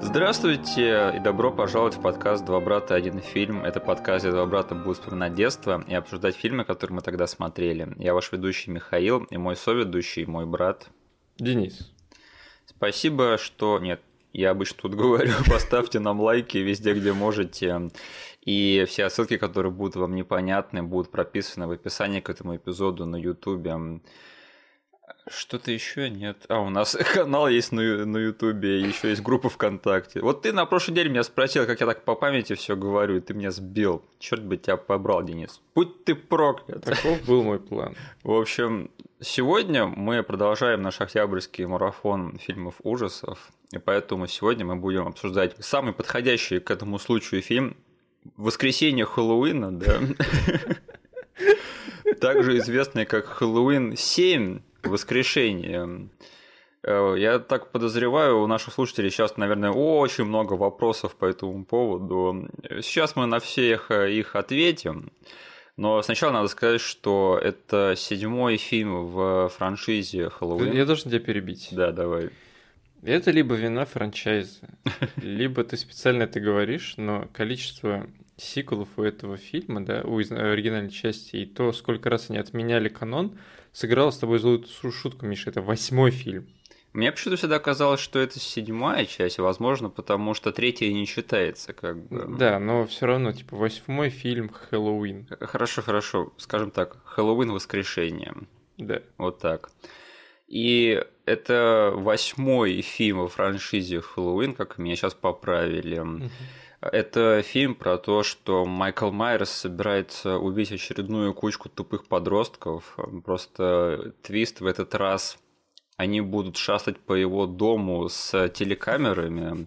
Здравствуйте и добро пожаловать в подкаст «Два брата. Один фильм». Это подкаст, где два брата будут вспоминать детство и обсуждать фильмы, которые мы тогда смотрели. Я ваш ведущий Михаил и мой соведущий, мой брат Денис. Спасибо, что... Нет, я обычно тут говорю, поставьте нам лайки везде, где можете. И все ссылки, которые будут вам непонятны, будут прописаны в описании к этому эпизоду на YouTube. Что-то еще нет. А, у нас канал есть на, на Ютубе, еще есть группа ВКонтакте. Вот ты на прошлой неделе меня спросил, как я так по памяти все говорю, и ты меня сбил. Черт бы тебя побрал, Денис. Будь ты проклят. Таков был мой план. В общем, сегодня мы продолжаем наш октябрьский марафон фильмов ужасов, и поэтому сегодня мы будем обсуждать самый подходящий к этому случаю фильм «Воскресенье Хэллоуина», да? Также известный как «Хэллоуин 7», воскрешение. Э, я так подозреваю, у наших слушателей сейчас, наверное, очень много вопросов по этому поводу. Сейчас мы на всех их ответим. Но сначала надо сказать, что это седьмой фильм в франшизе Хэллоуин. Я должен тебя перебить. Да, давай. Это либо вина франчайза, либо ты специально это говоришь, но количество сиквелов у этого фильма, да, у оригинальной части, и то, сколько раз они отменяли канон, сыграла с тобой злую шутку, Миша. Это восьмой фильм. Мне почему-то всегда казалось, что это седьмая часть, возможно, потому что третья не считается, как бы. Да, но все равно, типа, восьмой фильм Хэллоуин. Хорошо, хорошо, скажем так, Хэллоуин воскрешение. Да. Вот так. И это восьмой фильм во франшизе Хэллоуин, как меня сейчас поправили. Uh-huh. Это фильм про то, что Майкл Майерс собирается убить очередную кучку тупых подростков. Просто твист в этот раз они будут шастать по его дому с телекамерами,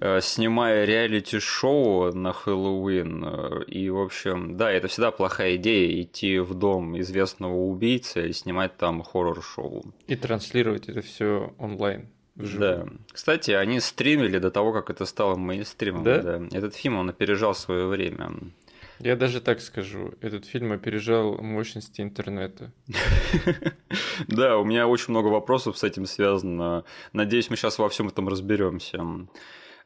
э, снимая реалити-шоу на Хэллоуин. И, в общем, да, это всегда плохая идея идти в дом известного убийцы и снимать там хоррор-шоу. И транслировать это все онлайн. Да. Кстати, они стримили до того, как это стало мейнстримом. Да? да. Этот фильм, он опережал свое время. Я даже так скажу, этот фильм опережал мощности интернета. Да, у меня очень много вопросов с этим связано. Надеюсь, мы сейчас во всем этом разберемся.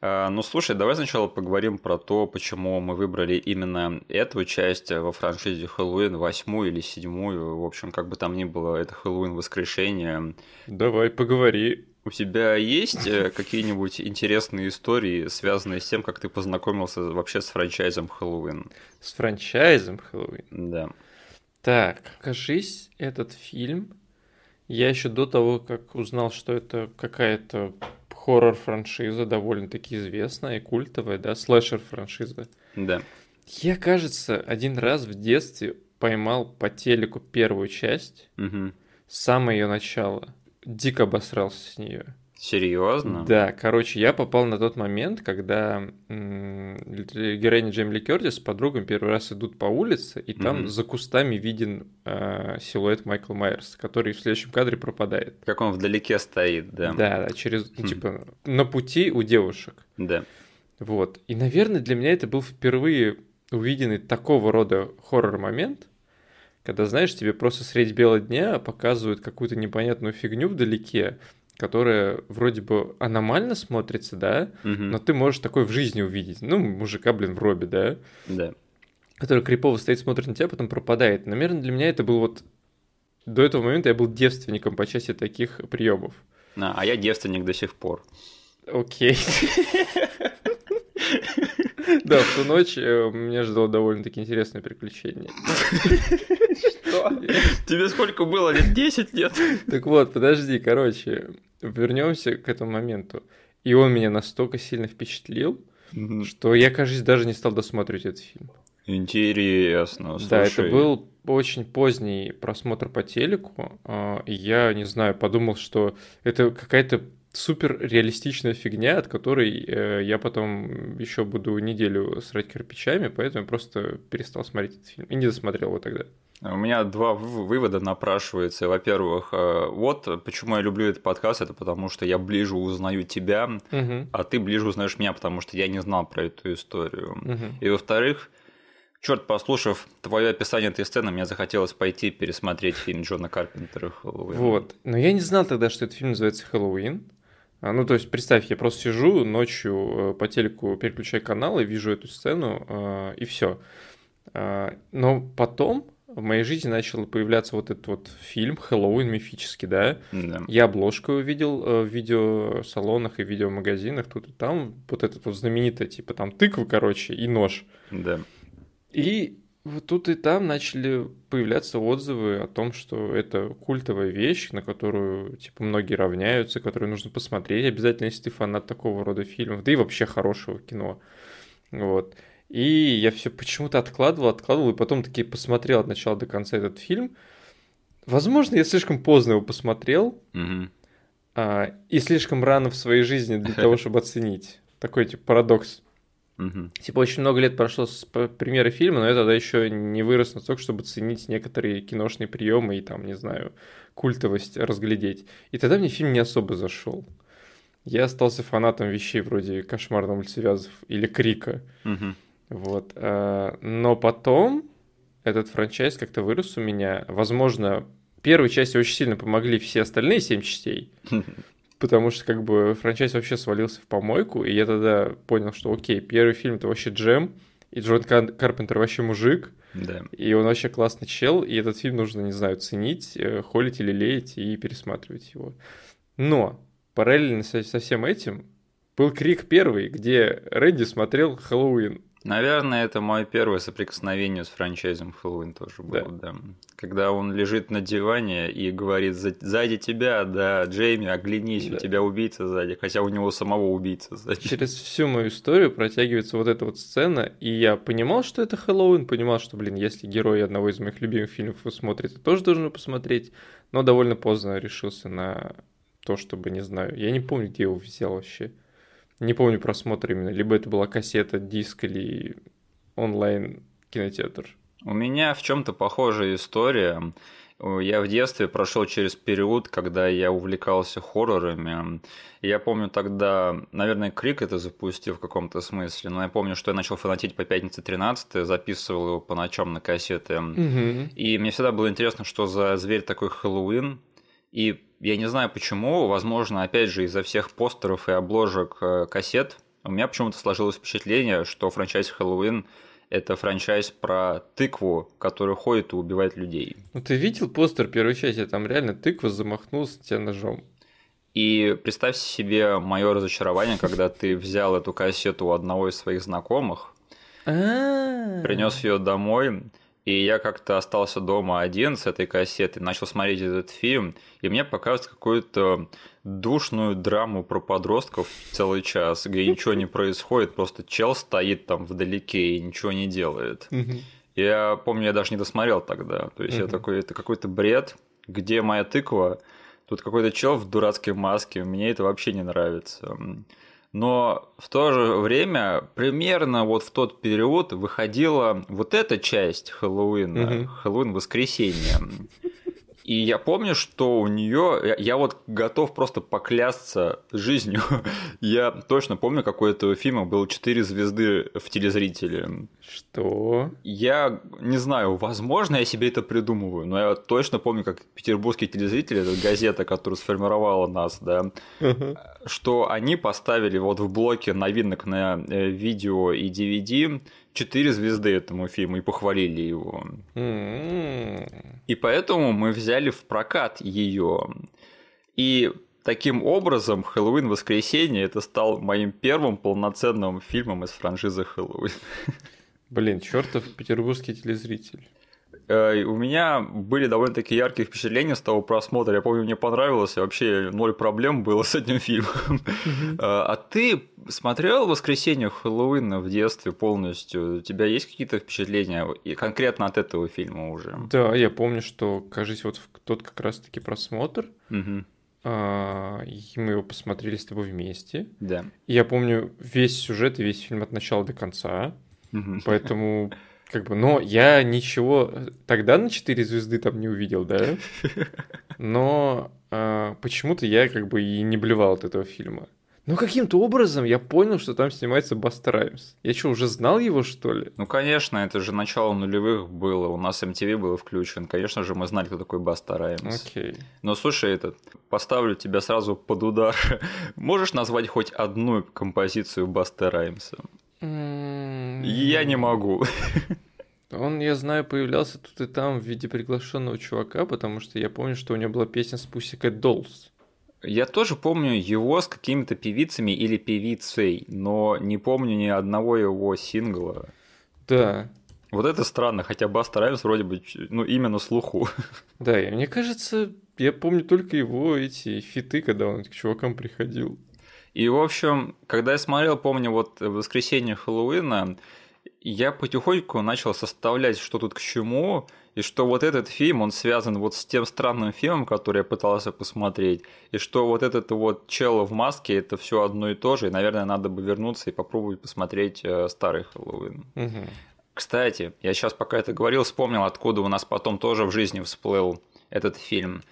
А, ну, слушай, давай сначала поговорим про то, почему мы выбрали именно эту часть во франшизе Хэллоуин, восьмую или седьмую. В общем, как бы там ни было, это Хэллоуин воскрешение. Давай, поговори. У тебя есть э, какие-нибудь интересные истории, связанные с тем, как ты познакомился вообще с франчайзом Хэллоуин? С франчайзом Хэллоуин? Да. Так, кажись, этот фильм я еще до того, как узнал, что это какая-то хоррор-франшиза, довольно-таки известная и культовая, да, слэшер-франшиза. Да. Я, кажется, один раз в детстве поймал по телеку первую часть, угу. с самого ее начала дико обосрался с нее. Серьезно? Да, короче, я попал на тот момент, когда героиня Джейми Ли Кёртис с подругами первый раз идут по улице, и там mm-hmm. за кустами виден э, силуэт Майкла Майерса, который в следующем кадре пропадает. Как он вдалеке стоит, да. Да, да через, mm-hmm. типа, на пути у девушек. Да. Вот. И, наверное, для меня это был впервые увиденный такого рода хоррор-момент, когда, знаешь, тебе просто средь бела дня показывают какую-то непонятную фигню вдалеке, которая вроде бы аномально смотрится, да, угу. но ты можешь такой в жизни увидеть. Ну, мужика, блин, в робе, да? Да. Который крипово стоит, смотрит на тебя, потом пропадает. Наверное, для меня это был вот... До этого момента я был девственником по части таких приемов. А, а я девственник до сих пор. Окей. Да, в ту ночь э, меня ждало довольно-таки интересное приключение. Что? Тебе сколько было? Лет 10 лет? Так вот, подожди, короче, вернемся к этому моменту. И он меня настолько сильно впечатлил, что я, кажется, даже не стал досматривать этот фильм. Интересно. Слушай. Да, это был очень поздний просмотр по телеку. А, я, не знаю, подумал, что это какая-то супер реалистичная фигня, от которой э, я потом еще буду неделю срать кирпичами, поэтому я просто перестал смотреть этот фильм и не досмотрел его тогда. У меня два вывода напрашиваются. Во-первых, э, вот почему я люблю этот подкаст, это потому что я ближе узнаю тебя, угу. а ты ближе узнаешь меня, потому что я не знал про эту историю. Угу. И во-вторых, Черт, послушав твое описание этой сцены, мне захотелось пойти пересмотреть фильм Джона Карпентера «Хэллоуин». Вот. Но я не знал тогда, что этот фильм называется «Хэллоуин». А, ну, то есть, представь, я просто сижу ночью э, по телеку, переключаю канал и вижу эту сцену, э, и все. А, но потом в моей жизни начал появляться вот этот вот фильм «Хэллоуин» мифический, да? Да. Я обложку увидел э, в видеосалонах и видеомагазинах тут и там. Вот этот вот знаменитый, типа там тыквы, короче, и нож. Да. И тут и там начали появляться отзывы о том, что это культовая вещь, на которую типа многие равняются, которую нужно посмотреть обязательно, если ты фанат такого рода фильмов, да и вообще хорошего кино. Вот. И я все почему-то откладывал, откладывал, и потом таки посмотрел от начала до конца этот фильм. Возможно, я слишком поздно его посмотрел, Мгм. а, и слишком рано в своей жизни для того, чтобы оценить. Такой типа парадокс. Мгм. Типа очень много лет прошло с премьеры фильма, но я тогда еще не вырос настолько, чтобы ценить некоторые киношные приемы и там, не знаю, культовость разглядеть. И тогда мне фильм не особо зашел. Я остался фанатом вещей вроде «Кошмар на улице Вязов» или «Крика». Мгм. Вот. а, Но потом этот франчайз как-то вырос у меня. Возможно, первой части очень сильно помогли все остальные семь частей. Потому что как бы франчайз вообще свалился в помойку, и я тогда понял, что окей, первый фильм это вообще джем, и Джон Кар- Карпентер вообще мужик, Да. и он вообще классный чел, и этот фильм нужно, не знаю, ценить, э, холить или леять и пересматривать его. Но параллельно со, со всем этим был Крик первый, где Рэнди смотрел Хэллоуин. Наверное, это мое первое соприкосновение с франчайзом Хэллоуин тоже было, да. Когда он лежит на диване и говорит «За- сзади тебя, да, Джейми, оглянись, Да. у тебя убийца сзади, хотя у него самого убийца сзади. Через всю мою историю протягивается вот эта вот сцена, и я понимал, что это Хэллоуин, понимал, что, блин, если герой одного из моих любимых фильмов вы смотрите, тоже должен посмотреть, но довольно поздно решился на то, чтобы, не знаю, я не помню, где его взял вообще. Не помню просмотр именно, либо это была кассета, диск или онлайн кинотеатр. У меня в чем-то похожая история. Я в детстве прошел через период, когда я увлекался хоррорами. Я помню тогда, наверное, Крик это запустил в каком-то смысле, но я помню, что я начал фанатеть по пятнице 13 записывал его по ночам на кассеты. Мгм. И мне всегда было интересно, что за зверь такой Хэллоуин. И я не знаю почему, возможно, опять же, из-за всех постеров и обложек э, кассет, у меня почему-то сложилось впечатление, что франчайз Хэллоуин – это франчайз про тыкву, которая ходит и убивает людей. Ну ты видел постер первой части? Там реально тыква замахнулся на тебя ножом. И представь себе мое разочарование, когда ты взял эту кассету у одного из своих знакомых, принес ее домой, и я как-то остался дома один с этой кассетой, начал смотреть этот фильм, и мне показывают какую-то душную драму про подростков целый час, где ничего не происходит, просто чел стоит там вдалеке и ничего не делает. Я помню, я даже не досмотрел тогда. То есть я такой, это какой-то бред, где моя тыква, тут какой-то чел в дурацкой маске, мне это вообще не нравится. Но в то же время, примерно вот в тот период выходила вот эта часть Хэллоуина, Мгм. Хэллоуин воскресенье. И я помню, что у нее, я, я вот готов просто поклясться жизнью. Я точно помню, какой этого фильма был 4 звезды в телезрителе. Что? Я не знаю, возможно, я себе это придумываю, но я точно помню, как петербургский телезритель, это газета, которая сформировала нас, да, что они поставили вот в блоке новинок на э, видео и DVD 4 звезды этому фильму и похвалили его. М. И поэтому мы взяли в прокат ее. И таким образом Хэллоуин воскресенье это стал моим первым полноценным фильмом из франшизы Хэллоуин. Блин, чертов петербургский телезритель. Э, У меня были довольно-таки яркие впечатления с того просмотра. Я помню, мне понравилось, и вообще ноль проблем было с этим фильмом. Э, А ты смотрел «Воскресенье Хэллоуина» в детстве полностью? У тебя есть какие-то впечатления и конкретно от этого фильма уже? Да, я помню, что, кажется, вот в тот как раз-таки просмотр, а, и мы его посмотрели с тобой вместе. Да. И я помню весь сюжет и весь фильм от начала до конца, поэтому как бы, но я ничего тогда на 4 звезды там не увидел, да? Но а, почему-то я как бы и не блевал от этого фильма. Ну, каким-то образом я понял, что там снимается Баста Раймс. Я что, уже знал его, что ли? Ну, конечно, это же начало нулевых было. У нас MTV был включен. Конечно же, мы знали, кто такой Баста Раймс. Окей. Но слушай, этот, поставлю тебя сразу под удар. Можешь назвать хоть одну композицию Баста Раймса? Я не могу. Он, я знаю, появлялся тут и там в виде приглашенного чувака, потому что я помню, что у него была песня с Pussycat Dolls. Я тоже помню его с какими-то певицами или певицей, но не помню ни одного его сингла. Да. Вот это странно, хотя Баста Раймс вроде бы, ну, именно слуху. Да, и мне кажется, я помню только его эти фиты, когда он к чувакам приходил. И, в общем, когда я смотрел, помню, вот в воскресенье Хэллоуина, я потихоньку начал составлять, что тут к чему, и что вот этот фильм, он связан вот с тем странным фильмом, который я пытался посмотреть, и что вот этот вот чел в маске, это все одно и то же, и, наверное, надо бы вернуться и попробовать посмотреть э, старый Хэллоуин. Угу. Кстати, я сейчас пока это говорил, вспомнил, откуда у нас потом тоже в жизни всплыл этот фильм.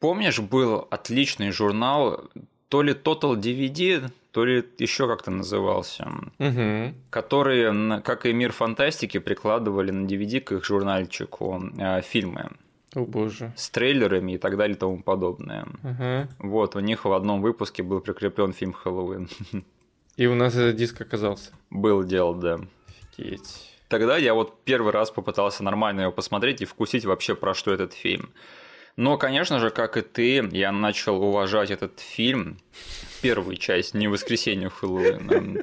Помнишь, был отличный журнал, то ли Total DVD, то ли еще как-то назывался, угу. которые, как и мир фантастики, прикладывали на DVD к их журнальчику э, фильмы. О боже. С трейлерами и так далее и тому подобное. Угу. Вот, у них в одном выпуске был прикреплен фильм Хэллоуин. И у нас этот диск оказался. Был дело, да. Офигеть. Тогда я вот первый раз попытался нормально его посмотреть и вкусить вообще про что этот фильм. Но, конечно же, как и ты, я начал уважать этот фильм, первую часть, не воскресенье Хэллоуина,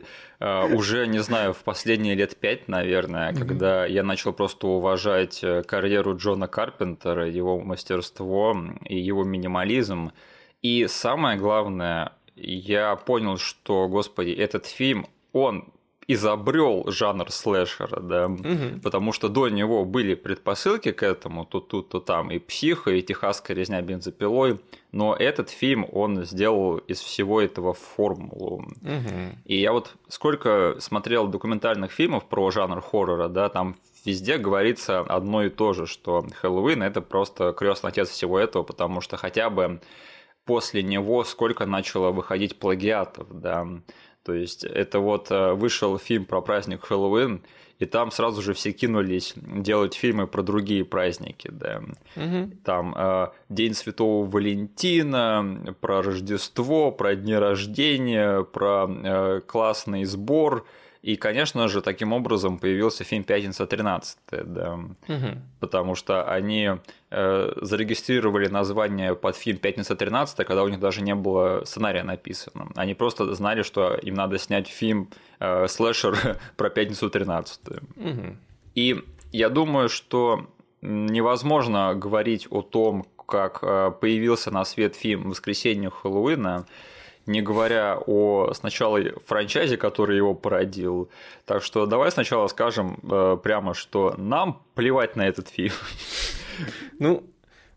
уже, не знаю, в последние лет пять, наверное, когда я начал просто уважать э, карьеру Джона Карпентера, его мастерство и его минимализм. И самое главное, я понял, что, господи, этот фильм, он изобрел жанр слэшера, да, угу. потому что до него были предпосылки к этому, то тут, то там, и психо, и техасская резня бензопилой, но этот фильм, он сделал из всего этого формулу. Угу. И я вот сколько смотрел документальных фильмов про жанр хоррора, да, там везде говорится одно и то же, что Хэллоуин это просто крестный отец всего этого, потому что хотя бы после него сколько начало выходить плагиатов, да, то есть это вот э, вышел фильм про праздник Хэллоуин, и там сразу же все кинулись делать фильмы про другие праздники, да. Угу. Там э, День Святого Валентина, про Рождество, про дни рождения, про э, классный сбор – и, конечно же, таким образом появился фильм «Пятница 13 да, угу. потому что они э, зарегистрировали название под фильм «Пятница 13 когда у них даже не было сценария написано. Они просто знали, что им надо снять фильм э, слэшер про «Пятницу 13 угу. И я думаю, что невозможно говорить о том, как э, появился на свет фильм «Воскресенье Хэллоуина», не говоря о сначала франчайзе, который его породил. Так что давай сначала скажем э, прямо, что нам плевать на этот фильм. Ну,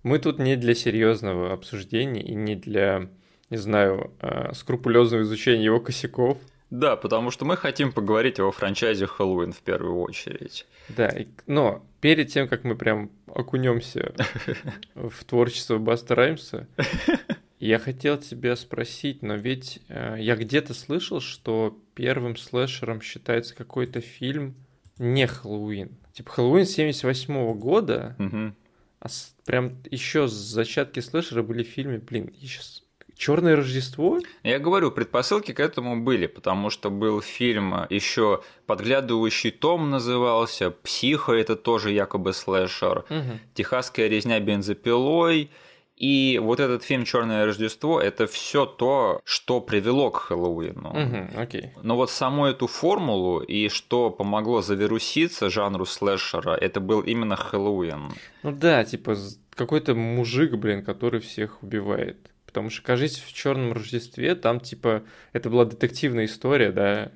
мы тут не для серьезного обсуждения и не для, не знаю, э, скрупулезного изучения его косяков. Да, потому что мы хотим поговорить о франчайзе Хэллоуин в первую очередь. Да, но перед тем, как мы прям окунемся в творчество Баста Раймса, я хотел тебя спросить, но ведь э, я где-то слышал, что первым слэшером считается какой-то фильм не Хэллоуин. Типа Хэллоуин 78 -го года, угу. а с, прям еще зачатки слэшера были в фильме, блин, сейчас Черное Рождество? Я говорю, предпосылки к этому были, потому что был фильм еще подглядывающий Том назывался, Психо это тоже якобы слэшер, угу. Техасская резня бензопилой. И вот этот фильм Черное Рождество это все то, что привело к Хэллоуину. Угу, окей. Но вот саму эту формулу и что помогло завируситься жанру слэшера, это был именно Хэллоуин. Ну да, типа какой-то мужик, блин, который всех убивает. Потому что, кажется, в Черном Рождестве там, типа, это была детективная история, да,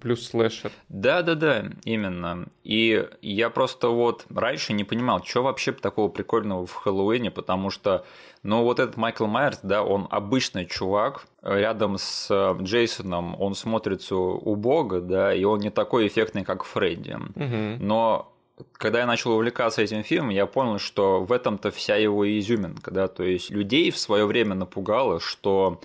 плюс слэшер. Да-да-да, именно. И я просто вот раньше не понимал, что вообще такого прикольного в Хэллоуине, потому что, ну вот этот Майкл Майерс, да, он обычный чувак, рядом с э, Джейсоном он смотрится убого, да, и он не такой эффектный, как Фредди. Угу. Но когда я начал увлекаться этим фильмом, я понял, что в этом-то вся его изюминка, да, то есть людей в свое время напугало, что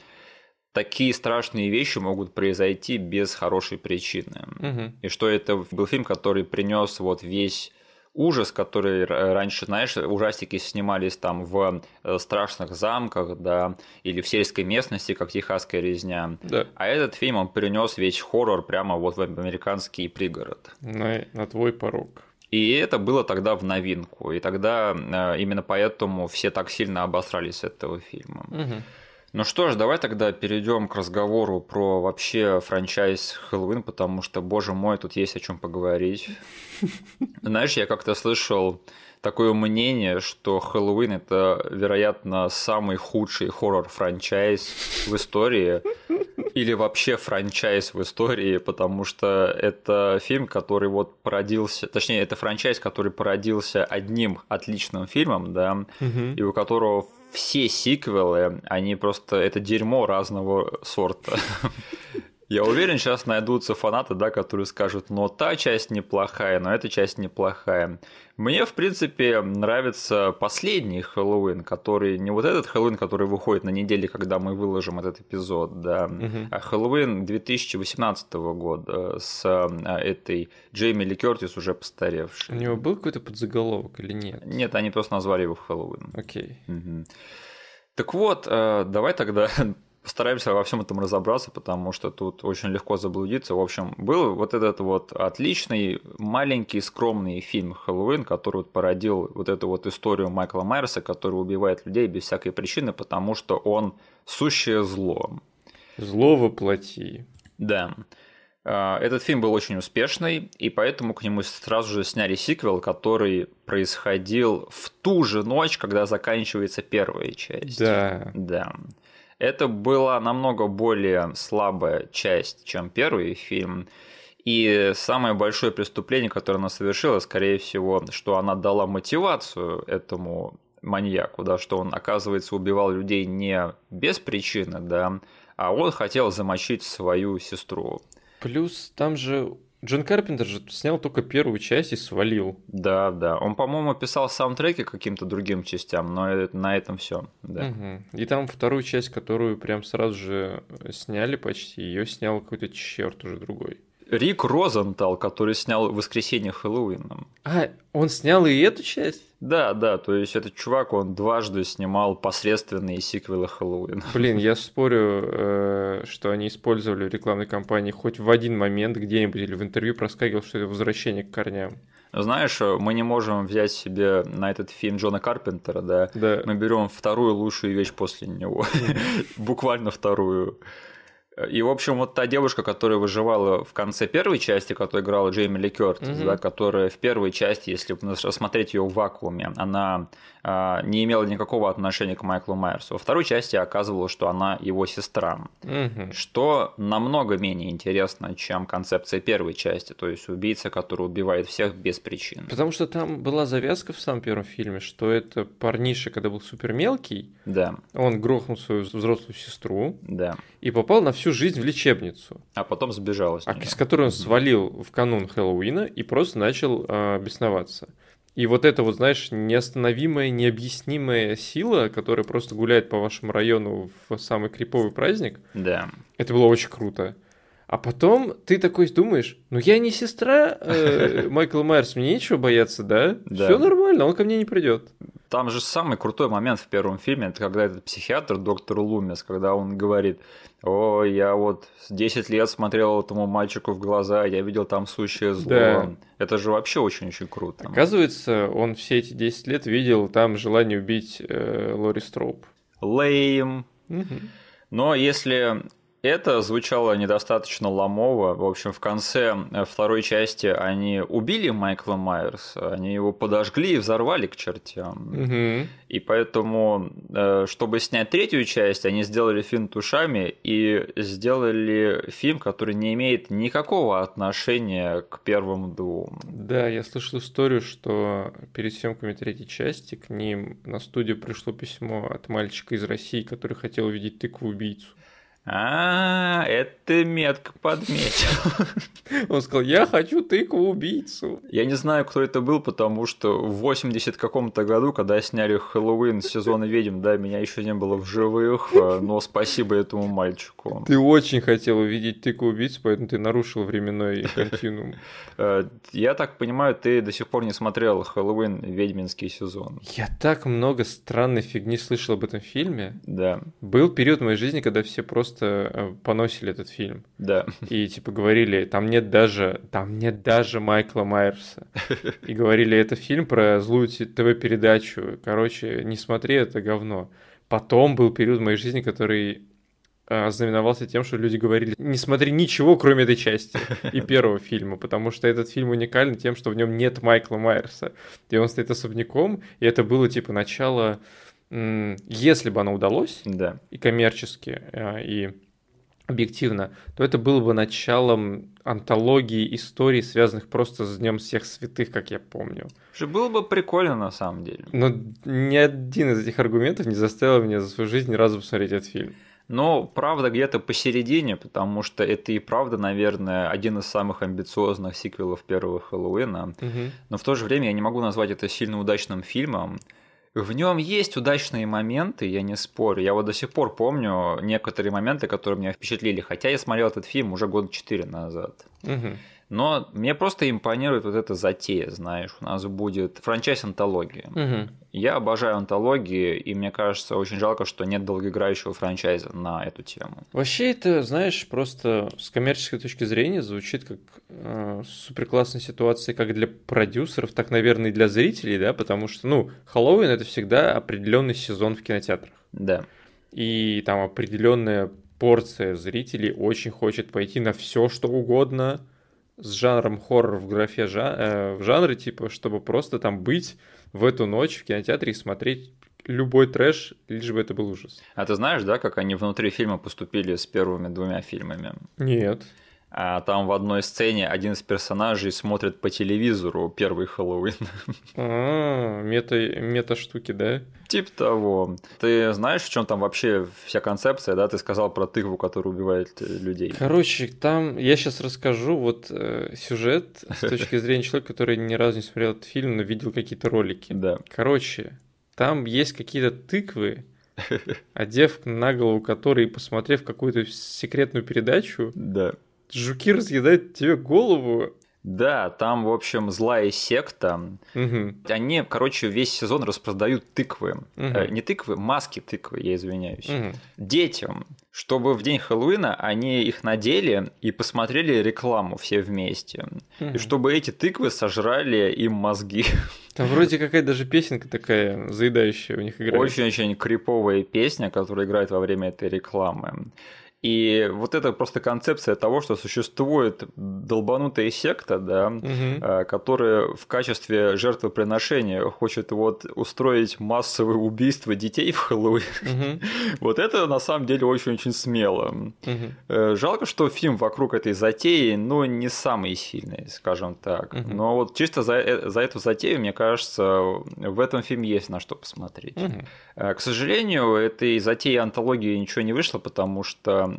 такие страшные вещи могут произойти без хорошей причины. Угу. И что это был фильм, который принес вот весь ужас, который раньше, знаешь, ужастики снимались там в э, страшных замках, да, или в сельской местности, как техасская резня. Да. А этот фильм, он принес весь хоррор прямо вот в американский пригород. На, на твой порог. И это было тогда в новинку. И тогда э, именно поэтому все так сильно обосрались с этого фильма. Угу. Ну что ж, давай тогда перейдем к разговору про вообще франчайз Хэллоуин, потому что, боже мой, тут есть о чем поговорить. Знаешь, я как-то слышал такое мнение, что Хэллоуин это, вероятно, самый худший хоррор-франчайз в истории. Или вообще франчайз в истории, потому что это фильм, который вот породился, точнее, это франчайз, который породился одним отличным фильмом, да, Угу. и у которого все сиквелы, они просто это дерьмо разного сорта. Я уверен, сейчас найдутся фанаты, да, которые скажут, но та часть неплохая, но эта часть неплохая. Мне, в принципе, нравится последний Хэллоуин, который не вот этот Хэллоуин, который выходит на неделе, когда мы выложим этот эпизод, да, Мгм. а Хэллоуин 2018 года с а, этой Джейми Ли Кертис уже У постаревшей. него был какой-то подзаголовок или нет? Нет, они просто назвали его Хэллоуин. Окей. Так вот, э, давай тогда постараемся во всем этом разобраться, потому что тут очень легко заблудиться. В общем, был вот этот вот отличный, маленький, скромный фильм «Хэллоуин», который вот породил вот эту вот историю Майкла Майерса, который убивает людей без всякой причины, потому что он сущее зло. Зло воплоти. Да. А, Этот фильм был очень успешный, и поэтому к нему сразу же сняли сиквел, который происходил в ту же ночь, когда заканчивается первая часть. Да. Да. Это была намного более слабая часть, чем первый фильм. И самое большое преступление, которое она совершила, скорее всего, что она дала мотивацию этому маньяку, да, что он, оказывается, убивал людей не без причины, да, а он хотел замочить свою сестру. Плюс там же Джон Карпентер же снял только первую часть и свалил. Да, да. Он, по-моему, писал саундтреки каким-то другим частям, но это- на этом все. Да. Мгм. И там вторую часть, которую прям сразу же сняли почти, ее снял какой-то черт уже другой. Рик Розентал, который снял «Воскресенье Хэллоуина». А, он снял и эту часть? Да, да, то есть этот чувак, он дважды снимал посредственные сиквелы Хэллоуина. Блин, я спорю, э, что они использовали рекламной кампании хоть в один момент где-нибудь или в интервью проскакивал, что это возвращение к корням. Знаешь, мы не можем взять себе на этот фильм Джона Карпентера, да, Да. мы берем вторую лучшую вещь после него, буквально вторую. И, в общем, вот та девушка, которая выживала в конце первой части, которая играла Джейми Ли Кёртис, Мгм. да, которая в первой части, если рассмотреть ее в вакууме, она не имела никакого отношения к Майклу Майерсу. Во второй части оказывалось, что она его сестра. Мгм. Что намного менее интересно, чем концепция первой части, то есть убийца, который убивает всех без причин. Потому что там была завязка в самом первом фильме, что это парниша, когда был супер мелкий, Да, он грохнул свою взрослую сестру да. и попал на всю жизнь в лечебницу, А потом сбежал с а неё. из которой он свалил в канун Хэллоуина и просто начал а, бесноваться. И вот это вот, знаешь, неостановимая, необъяснимая сила, которая просто гуляет по вашему району в самый криповый праздник, Да. это было очень круто. А потом ты такой думаешь, ну я не сестра э, Майкла Майерс, мне нечего бояться, да? Да. Все нормально, он ко мне не придет. Там же самый крутой момент в первом фильме, это когда этот психиатр, доктор Лумис, когда он говорит, о, я вот с 10 лет смотрел этому мальчику в глаза, я видел там сущее зло. Да. Это же вообще очень-очень круто. Оказывается, он все эти 10 лет видел там желание убить э, Лори Строуп. Лейм. Мгм. Но если это звучало недостаточно ломово, в общем, в конце э, второй части они убили Майкла Майерса, они его подожгли и взорвали к чертям. Мгм. И поэтому, э, чтобы снять третью часть, они сделали фильм тушами и сделали фильм, который не имеет никакого отношения к первым двум. Да, я слышал историю, что перед съемками третьей части к ним на студию пришло письмо от мальчика из России, который хотел увидеть тыкву убийцу. А, это метко подметил. Он сказал, я хочу тыкву-убийцу. Я не знаю, кто это был, потому что в 80 каком-то году, когда сняли Хэллоуин сезона ведьм, да, меня еще не было в живых, э, но спасибо этому мальчику. Ты очень хотел увидеть тыкву-убийцу, поэтому ты нарушил временной континуум. Э, я так понимаю, ты до сих пор не смотрел Хэллоуин ведьминский сезон. Я так много странной фигни слышал об этом фильме. Да. Был период в моей жизни, когда все просто э, поносили этот фильм. Да. И типа говорили, там нет даже, там нет даже Майкла Майерса. И говорили, это фильм про злую ТВ-передачу. Короче, не смотри, это говно. Потом был период в моей жизни, который э, ознаменовался тем, что люди говорили, не смотри ничего, кроме этой части и первого фильма, потому что этот фильм уникален тем, что в нем нет Майкла Майерса, и он стоит особняком, и это было типа начало, если бы оно удалось, да. и коммерчески, э, и объективно, то это было бы началом антологии историй, связанных просто с Днем всех святых, как я помню. Что было бы прикольно на самом деле. Но ни один из этих аргументов не заставил меня за свою жизнь ни разу посмотреть этот фильм. Но правда где-то посередине, потому что это и правда, наверное, один из самых амбициозных сиквелов первого Хэллоуина. Угу. Но в то же время я не могу назвать это сильно удачным фильмом. В нем есть удачные моменты, я не спорю. Я вот до сих пор помню некоторые моменты, которые меня впечатлили, хотя я смотрел этот фильм уже год четыре назад. Угу. Но мне просто импонирует вот эта затея, знаешь, у нас будет франчайз антологии. Угу. Я обожаю антологии, и мне кажется, очень жалко, что нет долгоиграющего франчайза на эту тему. Вообще это, знаешь, просто с коммерческой точки зрения звучит как э, супер классная ситуация как для продюсеров, так, наверное, и для зрителей, да, потому что, ну, Хэллоуин это всегда определенный сезон в кинотеатрах. Да. И там определенная порция зрителей очень хочет пойти на все, что угодно, с жанром хоррор в графе жан... э, в жанре, типа, чтобы просто там быть в эту ночь в кинотеатре и смотреть любой трэш, лишь бы это был ужас. А ты знаешь, да, как они внутри фильма поступили с первыми двумя фильмами? Нет. А там в одной сцене один из персонажей смотрит по телевизору первый Хэллоуин. А, мета, мета штуки, да? Тип того. Ты знаешь, в чем там вообще вся концепция, да? Ты сказал про тыкву, которая убивает людей. Короче, там я сейчас расскажу вот э, сюжет с точки зрения человека, который ни разу не смотрел этот фильм, но видел какие-то ролики. Да. Короче, там есть какие-то тыквы, одев на голову которые, посмотрев какую-то секретную передачу, Да. Жуки разъедают тебе голову. Да, там, в общем, злая секта. Мгм. Они, короче, весь сезон распродают тыквы. Мгм. Э, Не тыквы, маски тыквы, я извиняюсь. Мгм. Детям, чтобы в день Хэллоуина они их надели и посмотрели рекламу все вместе. И Мгм. чтобы эти тыквы сожрали им мозги. Там вроде какая-то даже песенка такая заедающая у них играет. Очень-очень криповая песня, которая играет во время этой рекламы. И вот это просто концепция того, что существует долбанутая секта, да, э, которая в качестве жертвоприношения хочет вот устроить массовые убийства детей в Хэллоуин. Мгм. Вот это на самом деле очень-очень смело. Э, Жалко, что фильм вокруг этой затеи, ну, не самый сильный, скажем так. Мгм. Но вот чисто за, э- за эту затею, мне кажется, в этом фильме есть на что посмотреть. Э, К сожалению, этой затеи антологии ничего не вышло, потому что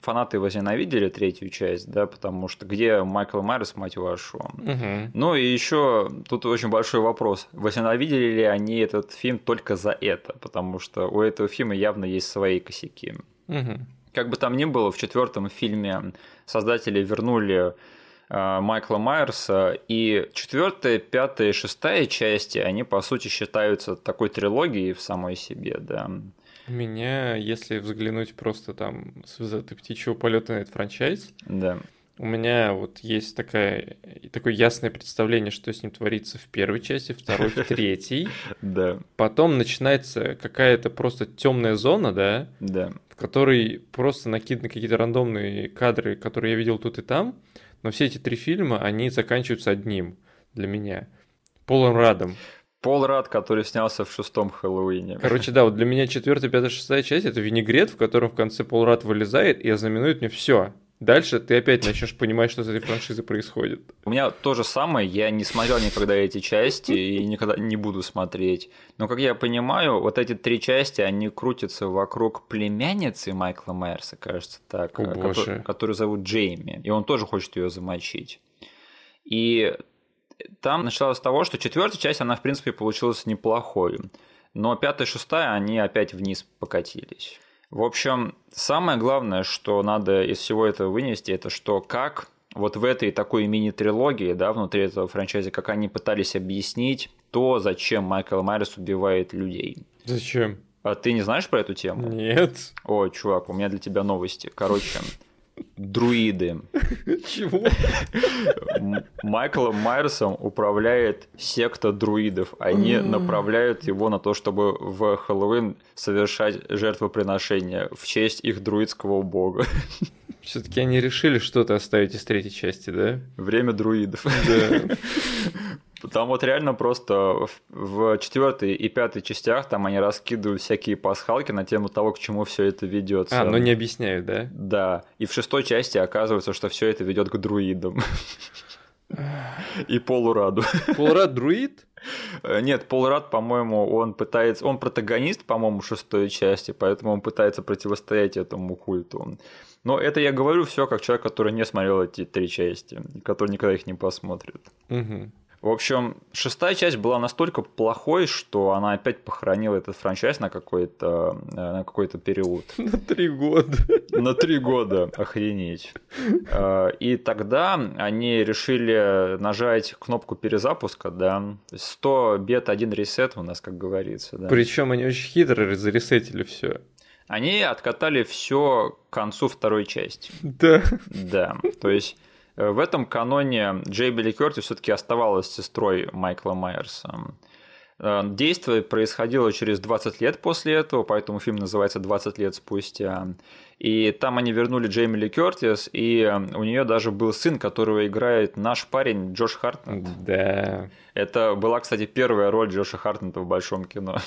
фанаты возненавидели третью часть, да, потому что где Майкл Майерс, мать вашу? Мгм. Ну и еще тут очень большой вопрос. Возненавидели ли они этот фильм только за это? Потому что у этого фильма явно есть свои косяки. Мгм. Как бы там ни было, в четвертом фильме создатели вернули э, Майкла Майерса, и четвертая, пятая и шестая части, они по сути считаются такой трилогией в самой себе, да. У меня, если взглянуть просто там с высоты птичьего полета на этот франчайз, Да. у меня вот есть такая, такое ясное представление, что с ним творится в первой части, второй, в третьей. Да, Потом начинается какая-то просто темная зона, да, да. в которой просто накиданы какие-то рандомные кадры, которые я видел тут и там, но все эти три фильма, они заканчиваются одним для меня. Полом радом. Пол Рад, который снялся в шестом Хэллоуине. Короче, да, вот для меня четвертая, пятая, шестая часть это винегрет, в котором в конце Пол Рад вылезает и ознаменует мне все. Дальше ты опять начнешь понимать, что с этой франшизой происходит. У меня то же самое, я не смотрел никогда эти части и никогда не буду смотреть. Но, как я понимаю, вот эти три части, они крутятся вокруг племянницы Майкла Майерса, кажется так, О, который, боже. которую зовут Джейми. И он тоже хочет ее замочить. И там началось с того, что четвертая часть, она, в принципе, получилась неплохой. Но пятая и шестая, они опять вниз покатились. В общем, самое главное, что надо из всего этого вынести, это что как вот в этой такой мини-трилогии, да, внутри этого франчайза, как они пытались объяснить то, зачем Майкл Майерс убивает людей. Зачем? А ты не знаешь про эту тему? Нет. О, чувак, у меня для тебя новости. Короче, друиды. Чего? Майклом Майерсом управляет секта друидов. Они направляют его на то, чтобы в Хэллоуин совершать жертвоприношения в честь их друидского бога. Все-таки они решили что-то оставить из третьей части, да? Время друидов. Да. Там вот реально просто в- четвертой и пятой частях там они раскидывают всякие пасхалки на тему того, к чему все это ведется. А, но не объясняют, да? Да. И в шестой части оказывается, что все это ведет к друидам. И полураду. Полрад друид? Э, Нет, Полрад, по-моему, он пытается... Он протагонист, по-моему, шестой части, поэтому он пытается противостоять этому культу. Но это я говорю все как человек, который не смотрел эти три части, который никогда их не посмотрит. Мгм. В общем, шестая часть была настолько плохой, что она опять похоронила этот франчайз на какой-то э, на какой-то период. На три года. На три года, охренеть. Э, И тогда они решили нажать кнопку перезапуска, да. 100 бет, один ресет у нас, как говорится, да. Причем они очень хитро заресетили все. Они откатали все к концу второй части. Да. Да, то есть в этом каноне Джейби Ли Кёртис все-таки оставалась сестрой Майкла Майерса. Э, Действие происходило через 20 лет после этого, поэтому фильм называется «20 лет спустя». И там они вернули Джейми Ли Кёртис, и э, у нее даже был сын, которого играет наш парень Джош Хартнет. Да. Это была, кстати, первая роль Джоша Хартнета в большом кино.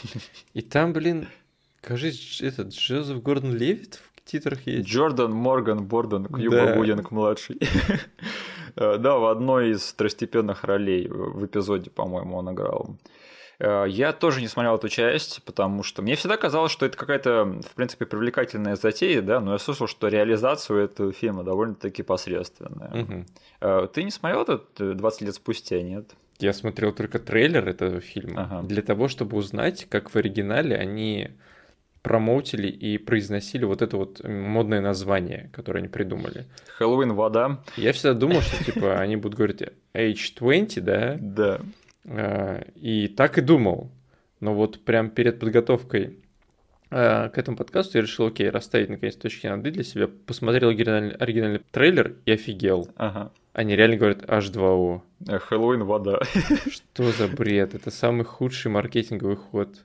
И там, блин, кажется, этот Джозеф Гордон Левит титрах есть. Джордан Морган Борден Кьюба Да. Гудинг младший. Э, Да, в одной из второстепенных ролей в эпизоде, по-моему, он играл. Э, Я тоже не смотрел эту часть, потому что мне всегда казалось, что это какая-то, в принципе, привлекательная затея, да, но я слышал, что реализация у этого фильма довольно-таки посредственная. Э, Ты не смотрел этот э, 20 лет спустя, нет? Я смотрел только трейлер этого фильма Ага. для того, чтобы узнать, как в оригинале они промоутили и произносили вот это вот модное название, которое они придумали. Хэллоуин вода. Я всегда думал, что типа они будут говорить H20, да, Да. А, и так и думал. Но вот прям перед подготовкой а, к этому подкасту я решил, окей, расставить наконец точки над «и» для себя. Посмотрел оригинальный, оригинальный трейлер и офигел. Ага. Они реально говорят H2O. Э, Хэллоуин вода. Что за бред? Это самый худший маркетинговый ход.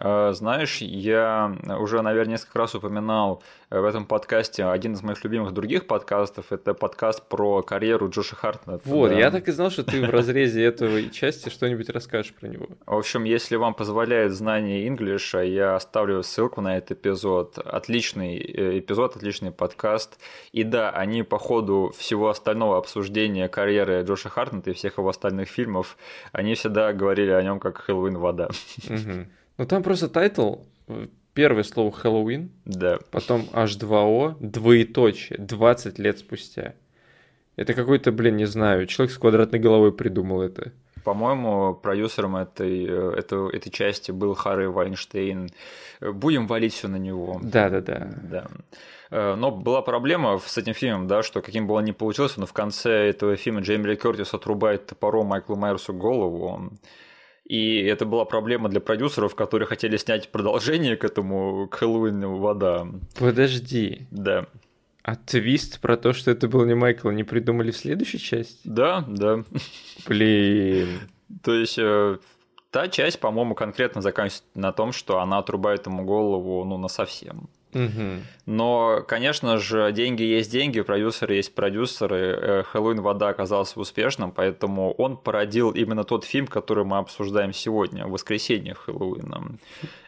А, Знаешь, я уже, наверное, несколько раз упоминал э, в этом подкасте один из моих любимых других подкастов. Это подкаст про карьеру Джоша Хартнета. Вот, да. я так и знал, что ты в разрезе этого части что-нибудь расскажешь про него. В общем, если вам позволяет знание инглиша, я оставлю ссылку на этот эпизод. Отличный э, эпизод, отличный подкаст. И да, они по ходу всего остального обсуждения карьеры Джоша Хартнета и всех его остальных фильмов, они всегда говорили о нем как Хэллоуин вода. Мгм. Ну там просто title, э, первое слово Хэллоуин, Да. потом H2O, двоеточие, 20 лет спустя. Это какой-то, блин, не знаю, человек с квадратной головой придумал это. По-моему, продюсером этой, э, этой, этой части был Харви Вайнштейн. Будем валить все на него. Да-да-да. Да. Э, Но была проблема с этим фильмом, да, что каким бы он ни получился, но в конце этого фильма Джейми Ли Кертис отрубает топором Майклу Майерсу голову. И это была проблема для продюсеров, которые хотели снять продолжение к этому, к Хэллоуину вода. Подожди, Да. а твист про то, что это был не Майкл, не придумали в следующей части? Да, да. Блин. То есть э, та часть, по-моему, конкретно заканчивается на том, что она отрубает ему голову, ну, на совсем. Угу. Но, конечно же, деньги есть деньги, продюсеры есть продюсеры. Э, Хэллоуин вода оказался успешным, поэтому он породил именно тот фильм, который мы обсуждаем сегодня, «Воскресенье Хэллоуина»,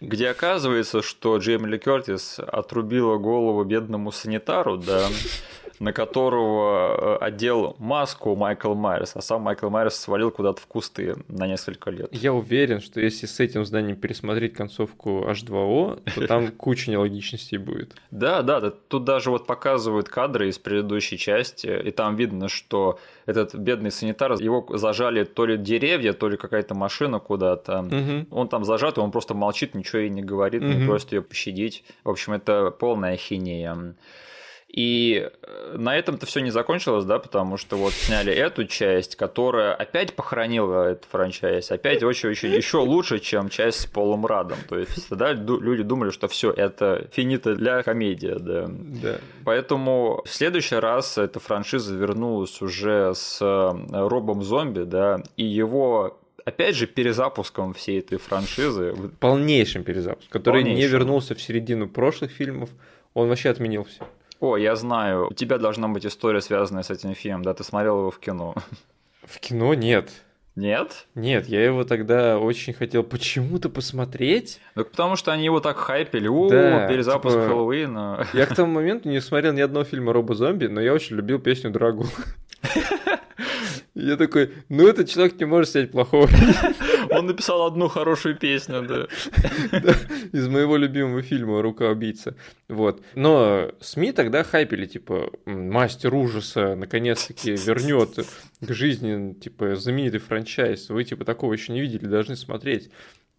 где оказывается, что Джейми Ли Кертис отрубила голову бедному санитару, да, на которого э, одел маску Майкл Майерс, а сам Майкл Майерс свалил куда-то в кусты на несколько лет. Я уверен, что если с этим зданием пересмотреть концовку H2O, то там куча нелогичностей будет. Да, да, тут даже вот показывают кадры из предыдущей части, и там видно, что этот бедный санитар, его зажали то ли деревья, то ли какая-то машина куда-то. Угу. Он там зажат, и он просто молчит, ничего ей не говорит, угу. не просит ее пощадить. В общем, это полная ахинея. И э, на этом-то все не закончилось, да, потому что вот сняли эту часть, которая опять похоронила этот франчайз, опять очень-очень еще лучше, чем часть с Полом Радом. То есть, да, люди думали, что все это финита для комедии, да. да. Поэтому в следующий раз эта франшиза вернулась уже с э, Робом Зомби, да, и его опять же, перезапуском всей этой франшизы. Полнейшим перезапуском, который Полнейшим. не вернулся в середину прошлых фильмов, он вообще отменил все. О, я знаю, у тебя должна быть история, связанная с этим фильмом, да? Ты смотрел его в кино. В кино нет. Нет? Нет, я его тогда очень хотел почему-то посмотреть. Ну, потому что они его так хайпели. О, да, перезапуск типа... Хэллоуина. Я к тому моменту не смотрел ни одного фильма Роба Зомби, но я очень любил песню Драгу. Я такой, ну этот человек не может снять плохого. Он написал одну хорошую песню, да. Из моего любимого фильма «Рука убийца». Вот. Но СМИ тогда хайпили, типа, мастер ужаса наконец-таки вернет к жизни, типа, знаменитый франчайз. Вы, типа, такого еще не видели, должны смотреть.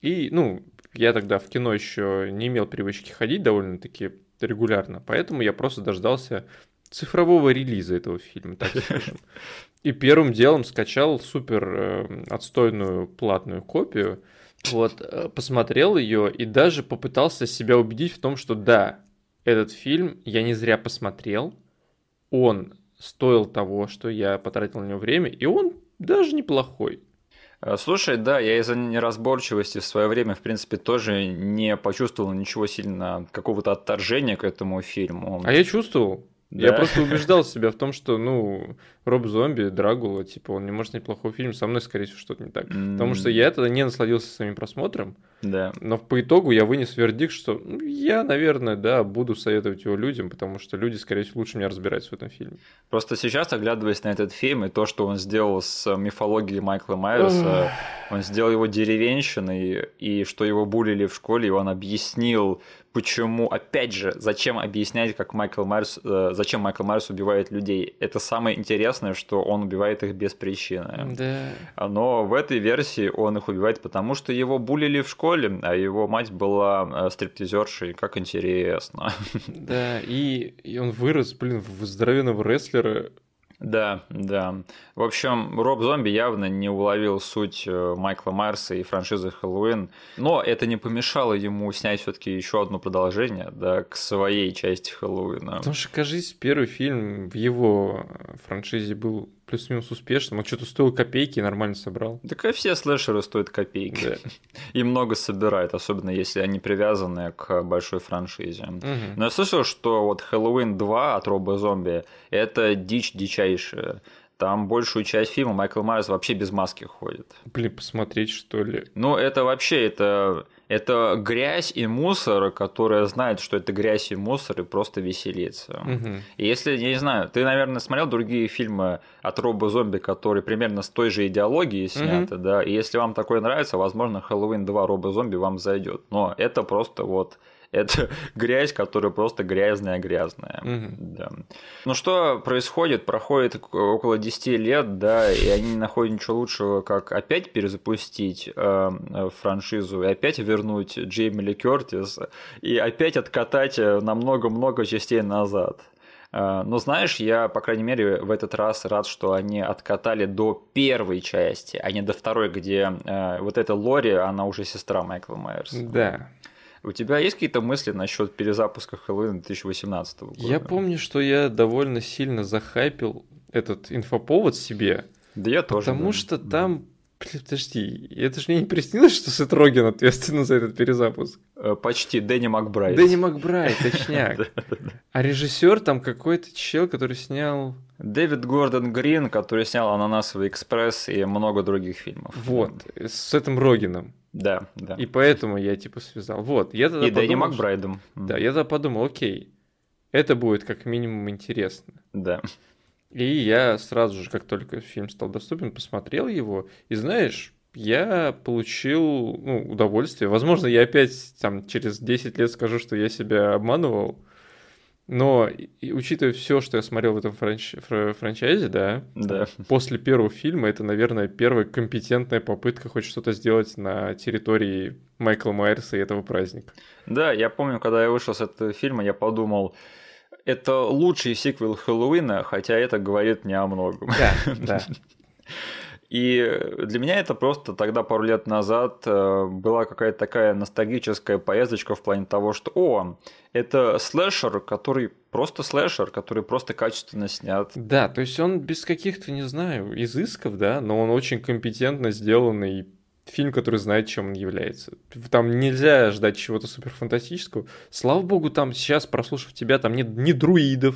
И, ну, я тогда в кино еще не имел привычки ходить довольно-таки регулярно, поэтому я просто дождался цифрового релиза этого фильма, так скажем. И первым делом скачал супер э, отстойную платную копию, вот, э, посмотрел ее и даже попытался себя убедить в том, что да, этот фильм я не зря посмотрел, он стоил того, что я потратил на него время, и он даже неплохой. Э, слушай, да, я из-за неразборчивости в свое время, в принципе, тоже не почувствовал ничего сильно, какого-то отторжения к этому фильму. А я чувствовал. Да. Я просто убеждал себя в том, что, ну, Роб Зомби, Драгула, типа, он не может снять плохой фильм, со мной, скорее всего, что-то не так. Mm. Потому что я тогда не насладился самим просмотром, да. но по итогу я вынес вердикт, что ну, я, наверное, да, буду советовать его людям, потому что люди, скорее всего, лучше меня разбираются в этом фильме. Просто сейчас, оглядываясь на этот фильм и то, что он сделал с мифологией Майкла Майерса, он сделал его деревенщиной, и что его булили в школе, и он объяснил почему, опять же, зачем объяснять, как Майкл Майерс, э, зачем Майкл Майерс убивает людей. Это самое интересное, что он убивает их без причины. Да. Но в этой версии он их убивает, потому что его булили в школе, а его мать была э, стриптизершей. Как интересно. Да, и, и он вырос, блин, в здоровенного рестлера, да, да. В общем, Роб Зомби явно не уловил суть э, Майкла Майерса и франшизы Хэллоуин, но это не помешало ему снять все таки еще одно продолжение, да, к своей части Хэллоуина. Потому что, кажись, первый фильм в его франшизе был плюс-минус успешным. Он что-то стоил копейки и нормально собрал. Так и все слэшеры стоят копейки. Да. И много собирают, особенно если они привязаны к большой франшизе. Угу. Но я слышал, что вот Хэллоуин 2 от Роба Зомби это дичь дичайшая. Там большую часть фильма Майкл Майерс вообще без маски ходит. Блин, посмотреть, что ли? Ну, это вообще, это это грязь и мусор, которая знает, что это грязь и мусор, и просто веселится. Угу. И если, я не знаю, ты, наверное, смотрел другие фильмы от Роба Зомби, которые примерно с той же идеологией сняты, угу. да, и если вам такое нравится, возможно, Хэллоуин 2 Роба Зомби вам зайдет. Но это просто вот это грязь, которая просто грязная-грязная. Угу. Да. Ну что происходит? Проходит около 10 лет, да, и они не находят ничего лучшего, как опять перезапустить э, франшизу и опять вернуть Джейми Ли Кертис и опять откатать на много-много частей назад. Э, но знаешь, я, по крайней мере, в этот раз рад, что они откатали до первой части, а не до второй, где э, вот эта Лори, она уже сестра Майкла Майерса. Да. У тебя есть какие-то мысли насчет перезапуска Хэллоуина 2018 года? Я помню, что я довольно сильно захайпил этот инфоповод себе. Да я тоже. Потому да. что там Блин, подожди, это же мне не приснилось, что Сет Роген ответственен за этот перезапуск. Э, почти, Дэнни Макбрайт. Дэнни Макбрайт, точняк. А режиссер там какой-то чел, который снял... Дэвид Гордон Грин, который снял «Ананасовый экспресс» и много других фильмов. Вот, с этим Рогином. Да, да. И поэтому я типа связал. Вот, я тогда И Дэнни Макбрайдом. Да, я тогда подумал, окей, это будет как минимум интересно. Да. И я сразу же, как только фильм стал доступен, посмотрел его. И знаешь, я получил ну, удовольствие. Возможно, я опять там через 10 лет скажу, что я себя обманывал. Но и, учитывая все, что я смотрел в этом франч... франчайзе, да, да, после первого фильма это, наверное, первая компетентная попытка хоть что-то сделать на территории Майкла Майерса и этого праздника. Да, я помню, когда я вышел с этого фильма, я подумал, это лучший сиквел Хэллоуина, хотя это говорит не о многом. Да, да. И для меня это просто тогда пару лет назад э, была какая-то такая ностальгическая поездочка в плане того, что о, это слэшер, который просто слэшер, который просто качественно снят. Да, то есть он без каких-то, не знаю, изысков, да, но он очень компетентно сделанный фильм, который знает, чем он является. Там нельзя ждать чего-то суперфантастического. Слава богу, там сейчас, прослушав тебя, там нет ни друидов,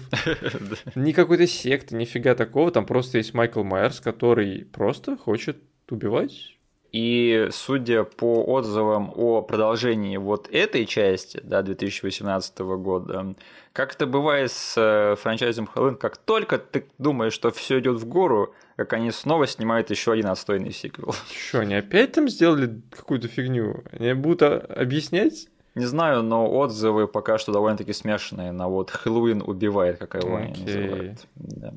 ни какой-то секты, нифига такого. Там просто есть Майкл Майерс, который просто хочет убивать и судя по отзывам о продолжении вот этой части, да, 2018 года, как это бывает с э, франчайзом Хэллоуин, как только ты думаешь, что все идет в гору, как они снова снимают еще один отстойный сиквел. Что, они опять там сделали какую-то фигню? Они будут объяснять? Не знаю, но отзывы пока что довольно-таки смешанные на вот Хэллоуин убивает, как его okay. они называют. Да.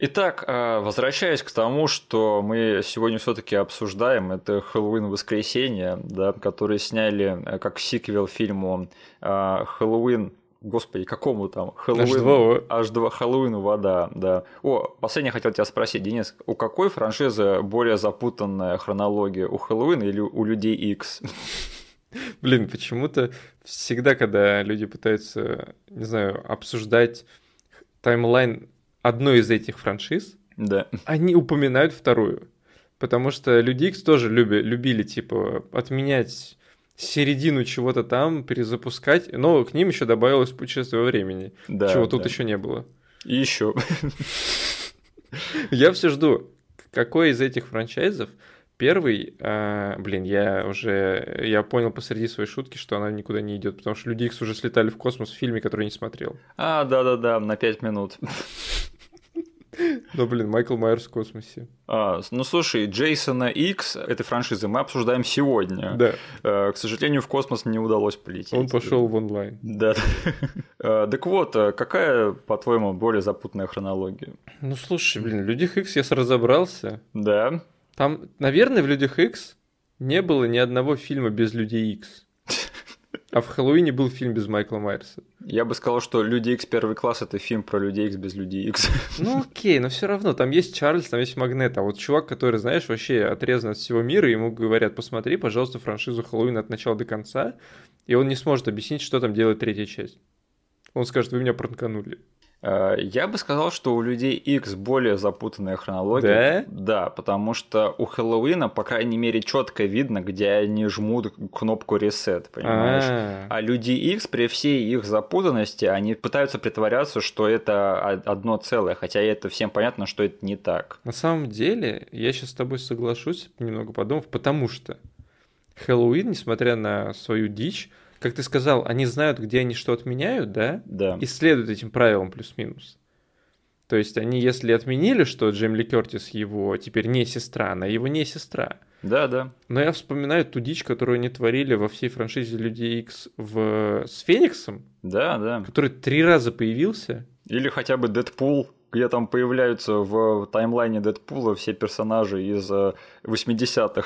Итак, а, возвращаясь к тому, что мы сегодня все-таки обсуждаем, это Хэллоуин воскресенье, да, который сняли э, как сиквел фильму а, Хэллоуин Господи, какому там? Хэллоуин. H2O. H2 Хэллоуин вода, да. О, последнее хотел тебя спросить, Денис, у какой франшизы более запутанная хронология? У Хэллоуина или у Людей X? Блин, почему-то всегда, когда люди пытаются, не знаю, обсуждать таймлайн одной из этих франшиз, да. они упоминают вторую. Потому что Люди Икс тоже люби, любили, типа, отменять середину чего-то там, перезапускать, но к ним еще добавилось путешествие во времени, да, чего тут еще не было. И еще. Я все жду, какой из этих франчайзов Первый, э, блин, я уже, я понял посреди своей шутки, что она никуда не идет, потому что Люди Икс уже слетали в космос в фильме, который не смотрел. А, да-да-да, на пять минут. Ну, блин, Майкл Майерс в космосе. А, ну, слушай, Джейсона Икс этой франшизы мы обсуждаем сегодня. Да. А, к сожалению, в космос не удалось полететь. Он пошел в онлайн. Да. а, так вот, а какая, по-твоему, более запутанная хронология? Ну, слушай, блин, Людях Икс я разобрался. Да. Там, наверное, в Людях Икс не было ни одного фильма без Людей Икс. А в Хэллоуине был фильм без Майкла Майерса. Я бы сказал, что Люди Икс первый класс это фильм про Людей Икс без Людей Икс. Ну окей, но все равно там есть Чарльз, там есть Магнет, а вот чувак, который, знаешь, вообще отрезан от всего мира, ему говорят, посмотри, пожалуйста, франшизу Хэллоуин от начала до конца, и он не сможет объяснить, что там делает третья часть. Он скажет, вы меня пранканули. Э, я бы сказал, что у людей X более запутанная хронология. Да? Да, потому что у Хэллоуина, по крайней мере, четко видно, где они жмут кнопку reset, понимаешь? А, -а, -а. а люди X при всей их запутанности, они пытаются притворяться, что это одно целое, хотя это всем понятно, что это не так. На самом деле, я сейчас с тобой соглашусь, немного подумав, потому что Хэллоуин, несмотря на свою дичь, как ты сказал, они знают, где они что отменяют, да? Да. И следуют этим правилам плюс-минус. То есть они, если отменили, что Джеймли Кертис его теперь не сестра, она его не сестра. Да, да. Но я вспоминаю ту дичь, которую они творили во всей франшизе Людей Икс в... с Фениксом. Да, да. Который три раза появился. Или хотя бы Дэдпул, где там появляются в таймлайне Дэдпула все персонажи из 80-х. Э,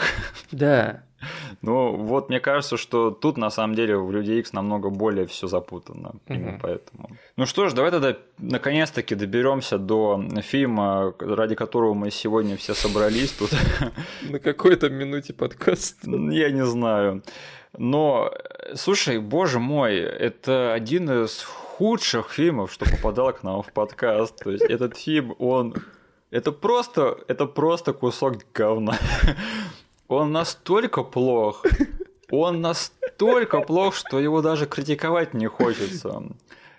да. Ну, вот мне кажется, что тут на самом деле в Людей X намного более все запутано. Именно поэтому. Ну что ж, давай тогда наконец-таки доберемся до фильма, ради которого мы сегодня все собрались тут. На какой-то минуте подкаст. Я не знаю. Но, слушай, боже мой, это один из худших фильмов, что попадал к нам в подкаст. То есть этот фильм, он Это просто, это просто кусок говна. Он настолько плох, он настолько плох, что его даже критиковать не хочется.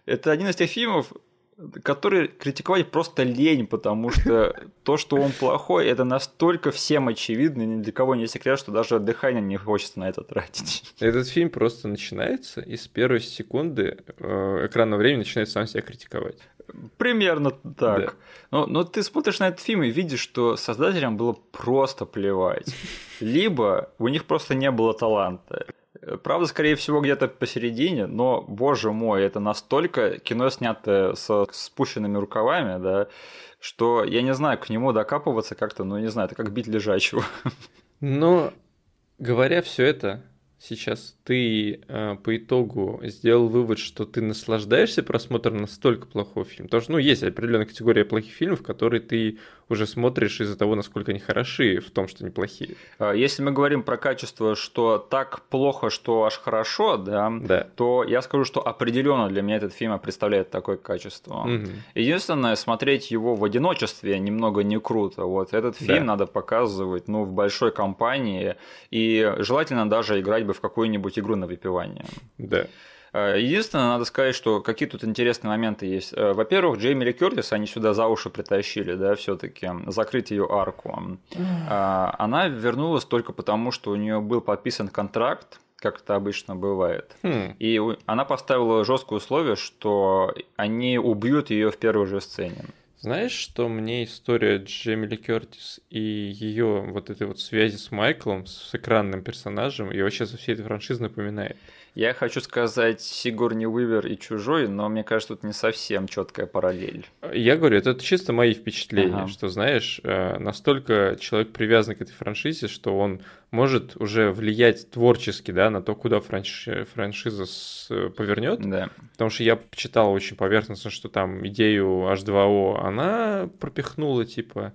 Это один из тех фильмов, который критиковать просто лень, потому что то, что он плохой, это настолько всем очевидно, ни для кого не секрет, что даже дыхание не хочется на это тратить. Этот фильм просто начинается, и с первой секунды э, экранного времени начинает сам себя критиковать. Примерно так. Да. Но, но ты смотришь на этот фильм и видишь, что создателям было просто плевать. Либо у них просто не было таланта. Правда, скорее всего, где-то посередине, но, боже мой, это настолько кино снято со спущенными рукавами, да, что я не знаю, к нему докапываться как-то, ну, не знаю, это как бить лежачего. Но, говоря все это, сейчас ты э, по итогу сделал вывод, что ты наслаждаешься просмотром настолько плохого фильма? Потому что, ну, есть определенная категория плохих фильмов, которые ты уже смотришь из-за того, насколько они хороши в том, что они плохие. А, если мы говорим про качество, что так плохо, что аж хорошо, да, да. то я скажу, что определенно для меня этот фильм представляет такое качество. Угу. Единственное, смотреть его в одиночестве немного не круто. Вот этот фильм да. надо показывать, ну, в большой компании и желательно даже играть бы в какую-нибудь игру на выпивание. Да. Э, единственное, надо сказать, что какие тут интересные моменты есть. Э, во-первых, Джейми Ли Кёртис они сюда за уши притащили, да, все таки закрыть ее арку. Э, она вернулась только потому, что у нее был подписан контракт, как это обычно бывает. Хм. И она поставила жесткое условие, что они убьют ее в первой же сцене. Знаешь, что мне история Джемили Кертис и ее вот этой вот связи с Майклом, с экранным персонажем, и вообще со всей этой франшизой напоминает? Я хочу сказать Сигурни Уивер и Чужой, но мне кажется, тут не совсем четкая параллель. Я говорю, это чисто мои впечатления, ага. что, знаешь, э, настолько человек привязан к этой франшизе, что он может уже влиять творчески, да, на то, куда франш... франшиза с... повернет. Да. Потому что я читал очень поверхностно, что там идею H2O она пропихнула, типа,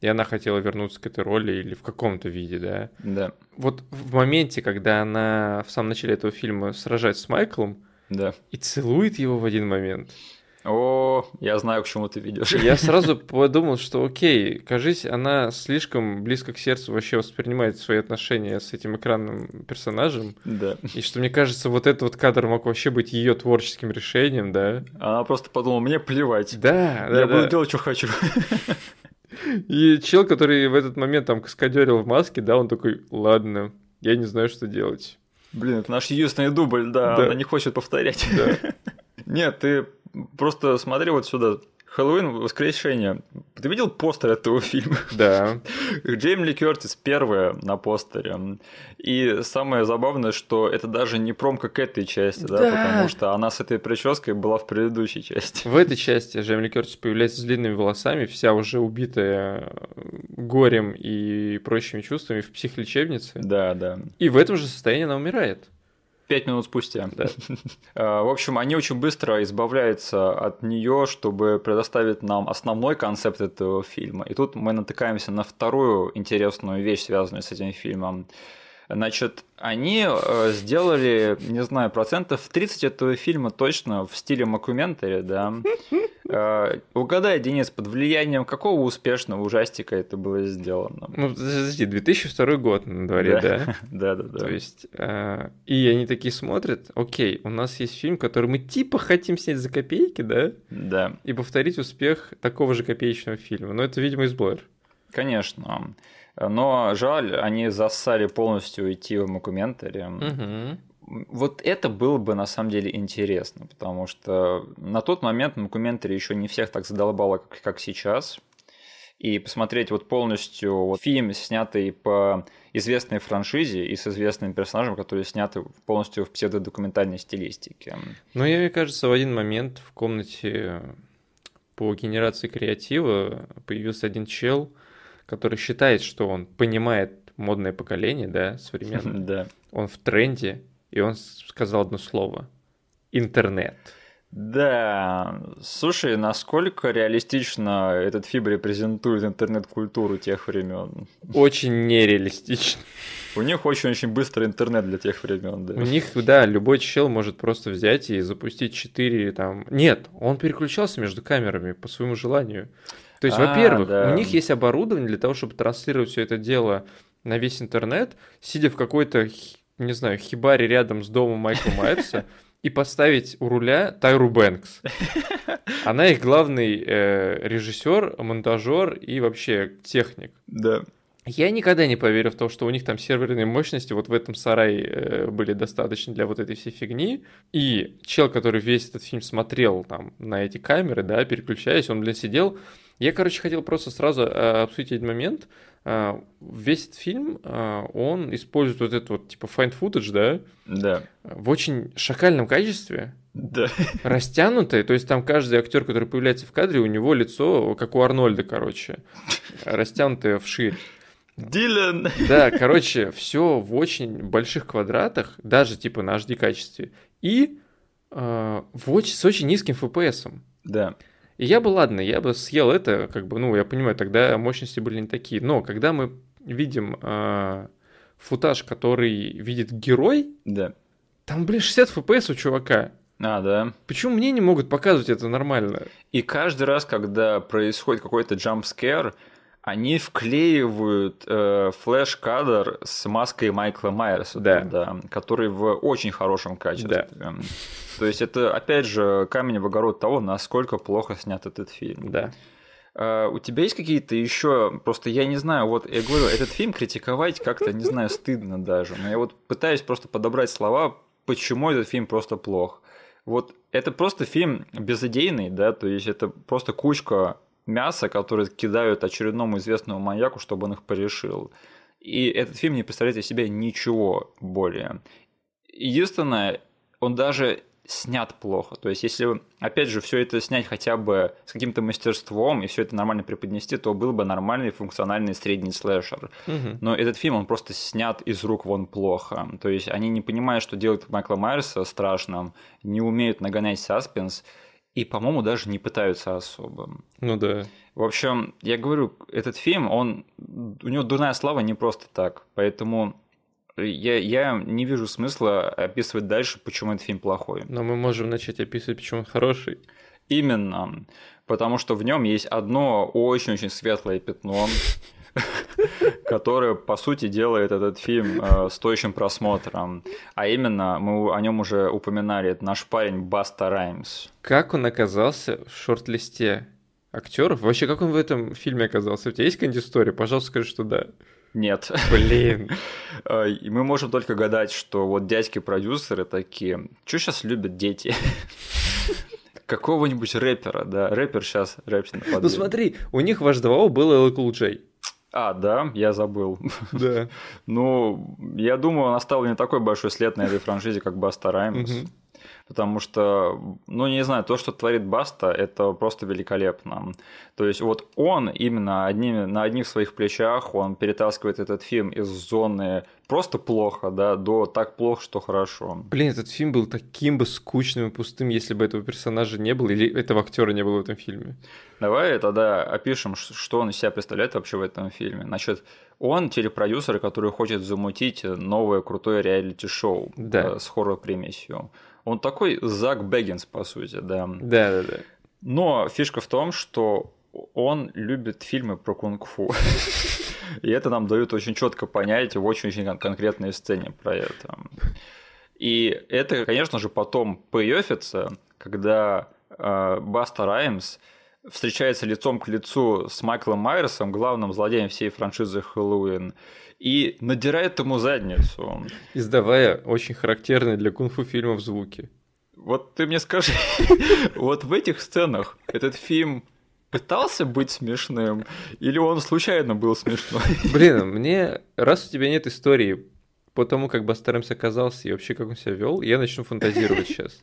и она хотела вернуться к этой роли или в каком-то виде, да? Да. Вот в моменте, когда она в самом начале этого фильма сражается с Майклом да. и целует его в один момент. О, я знаю, к чему ты ведешь. Я сразу подумал, что окей, кажись, она слишком близко к сердцу вообще воспринимает свои отношения с этим экранным персонажем. Да. И что мне кажется, вот этот вот кадр мог вообще быть ее творческим решением, да? Она просто подумала, мне плевать. Да, да. Я да. буду делать, что хочу. И чел, который в этот момент там каскадерил в маске, да, он такой, ладно, я не знаю, что делать. Блин, это наш единственный дубль, да, да. она не хочет повторять. Да. Нет, ты просто смотри вот сюда. Хэллоуин воскрешение. Ты видел постер этого фильма? Да. Джейми Ли Кертис первая на постере. И самое забавное, что это даже не промка к этой части, да, да потому что она с этой прической была в предыдущей части. В этой части Джейми Ли Кертис появляется с длинными волосами, вся уже убитая горем и прочими чувствами в психлечебнице. Да, да. И в этом же состоянии она умирает. Пять минут спустя. А, в общем, они очень быстро избавляются от нее, чтобы предоставить нам основной концепт этого фильма. И тут мы натыкаемся на вторую интересную вещь, связанную с этим фильмом. Значит, они э, сделали, не знаю, процентов 30 этого фильма точно в стиле макументари, да. Э, угадай, Денис, под влиянием какого успешного ужастика это было сделано? Ну, подожди, 2002 год на дворе, да? Да, да, да. То есть, э, и они такие смотрят, окей, у нас есть фильм, который мы типа хотим снять за копейки, да? Да. И повторить успех такого же копеечного фильма. Но это, видимо, из Блэр. Конечно. Но жаль, они зассали полностью уйти в Макументари. Угу. Вот это было бы на самом деле интересно, потому что на тот момент Макументари еще не всех так задолбало, как, как сейчас. И посмотреть вот полностью вот фильм, снятый по известной франшизе и с известным персонажем, который сняты полностью в псевдодокументальной стилистике. Ну, мне кажется, в один момент в комнате по генерации креатива появился один чел, который считает, что он понимает модное поколение, да, современное. Да. Он в тренде, и он сказал одно слово. Интернет. Да, слушай, насколько реалистично этот фильм репрезентует интернет-культуру тех времен? Очень нереалистично. У них очень-очень быстрый интернет для тех времен, да. У них, да, любой чел может просто взять и запустить 4 там. Нет, он переключался между камерами по своему желанию. То есть, А, во-первых, да. у них есть оборудование для того, чтобы транслировать все это дело на весь интернет, сидя в какой-то, не знаю, хибаре рядом с домом Майкла Майерса, и поставить у руля Тайру Бэнкс. Она их главный э, режиссер, монтажер и вообще техник. Да. Я никогда не поверю в то, что у них там серверные мощности вот в этом сарае э, были достаточно для вот этой всей фигни. И чел, который весь этот фильм смотрел там на эти камеры, да, переключаясь, он, блин, сидел. Я, короче, хотел просто сразу э, обсудить один момент. Э, весь этот фильм, э, он использует вот это вот типа find footage, да, Да. в очень шакальном качестве, Да. растянутое, то есть там каждый актер, который появляется в кадре, у него лицо, как у Арнольда, короче, растянутое вширь. Дилан. Да, короче, все в очень больших квадратах, даже типа на HD качестве, и э, в очень, с очень низким FPS. Да. И я бы, ладно, я бы съел это, как бы, ну, я понимаю, тогда мощности были не такие. Но когда мы видим э, футаж, который видит герой, Да. там, блин, 60 FPS у чувака. А, да. Почему мне не могут показывать это нормально? И каждый раз, когда происходит какой-то джампскер, они вклеивают э, флеш-кадр с маской Майкла Майерса, Да. туда, который в очень хорошем качестве. То есть это, опять же, камень в огород того, насколько плохо снят этот фильм. Да. А, у тебя есть какие-то еще, просто я не знаю, вот я говорю, этот фильм критиковать как-то, не знаю, стыдно даже, но я вот пытаюсь просто подобрать слова, почему этот фильм просто плох. Вот это просто фильм безыдейный, да, то есть это просто кучка мяса, которые кидают очередному известному маньяку, чтобы он их порешил. И этот фильм не представляет из себя ничего более. Единственное, он даже снят плохо. То есть, если, опять же, все это снять хотя бы с каким-то мастерством и все это нормально преподнести, то был бы нормальный функциональный средний слэшер. Мгм. Но этот фильм, он просто снят из рук вон плохо. То есть, они не понимают, что делать Майкла Майерса страшным, не умеют нагонять саспенс, и, по-моему, даже не пытаются особо. Ну да. В общем, я говорю, этот фильм, он, у него дурная слава не просто так, поэтому я, я не вижу смысла описывать дальше, почему этот фильм плохой. Но мы можем начать описывать, почему он хороший. Именно, потому что в нем есть одно очень-очень светлое пятно, которое, по сути, делает этот фильм э, стоящим просмотром. А именно, мы о нем уже упоминали, это наш парень Баста Раймс. Как он оказался в шорт-листе актеров? Вообще, как он в этом фильме оказался? У тебя есть какая-нибудь история? Пожалуйста, скажи, что да. Нет. Блин. Э, И мы можем только гадать, что вот дядьки-продюсеры такие, что сейчас любят дети? Какого-нибудь рэпера, да, рэпер сейчас рэпсин Ну смотри, у них в H2O был LL Cool J. А, да, я забыл. Да. Ну, я думаю, он оставил не такой большой след на этой франшизе, как Баста Раймс. Потому что, ну, не знаю, то, что творит Баста, это просто великолепно. То есть вот он именно одними, на одних своих плечах, он перетаскивает этот фильм из зоны просто плохо, да, до так плохо, что хорошо. Блин, этот фильм был таким бы скучным и пустым, если бы этого персонажа не было, или этого актера не было в этом фильме. Давай тогда опишем, что он из себя представляет вообще в этом фильме. Значит, он телепродюсер, который хочет замутить новое крутое реалити-шоу Да. э, с хоррор-примесью. Он такой Зак Бэггинс, по сути, да. Да, да, да. Но фишка в том, что он любит фильмы про кунг-фу. И это нам дают очень четко понять в очень-очень кон- конкретной сцене про это. И это, конечно же, потом пейофится, когда э, Баста Раймс встречается лицом к лицу с Майклом Майерсом, главным злодеем всей франшизы Хэллоуин, и надирает ему задницу. Издавая очень характерные для кунг-фу фильмов звуки. Вот ты мне скажи, вот в этих сценах этот фильм пытался быть смешным, или он случайно был смешной? Блин, мне, раз у тебя нет истории по тому, как Бастаремс оказался и вообще как он себя вел, я начну фантазировать сейчас.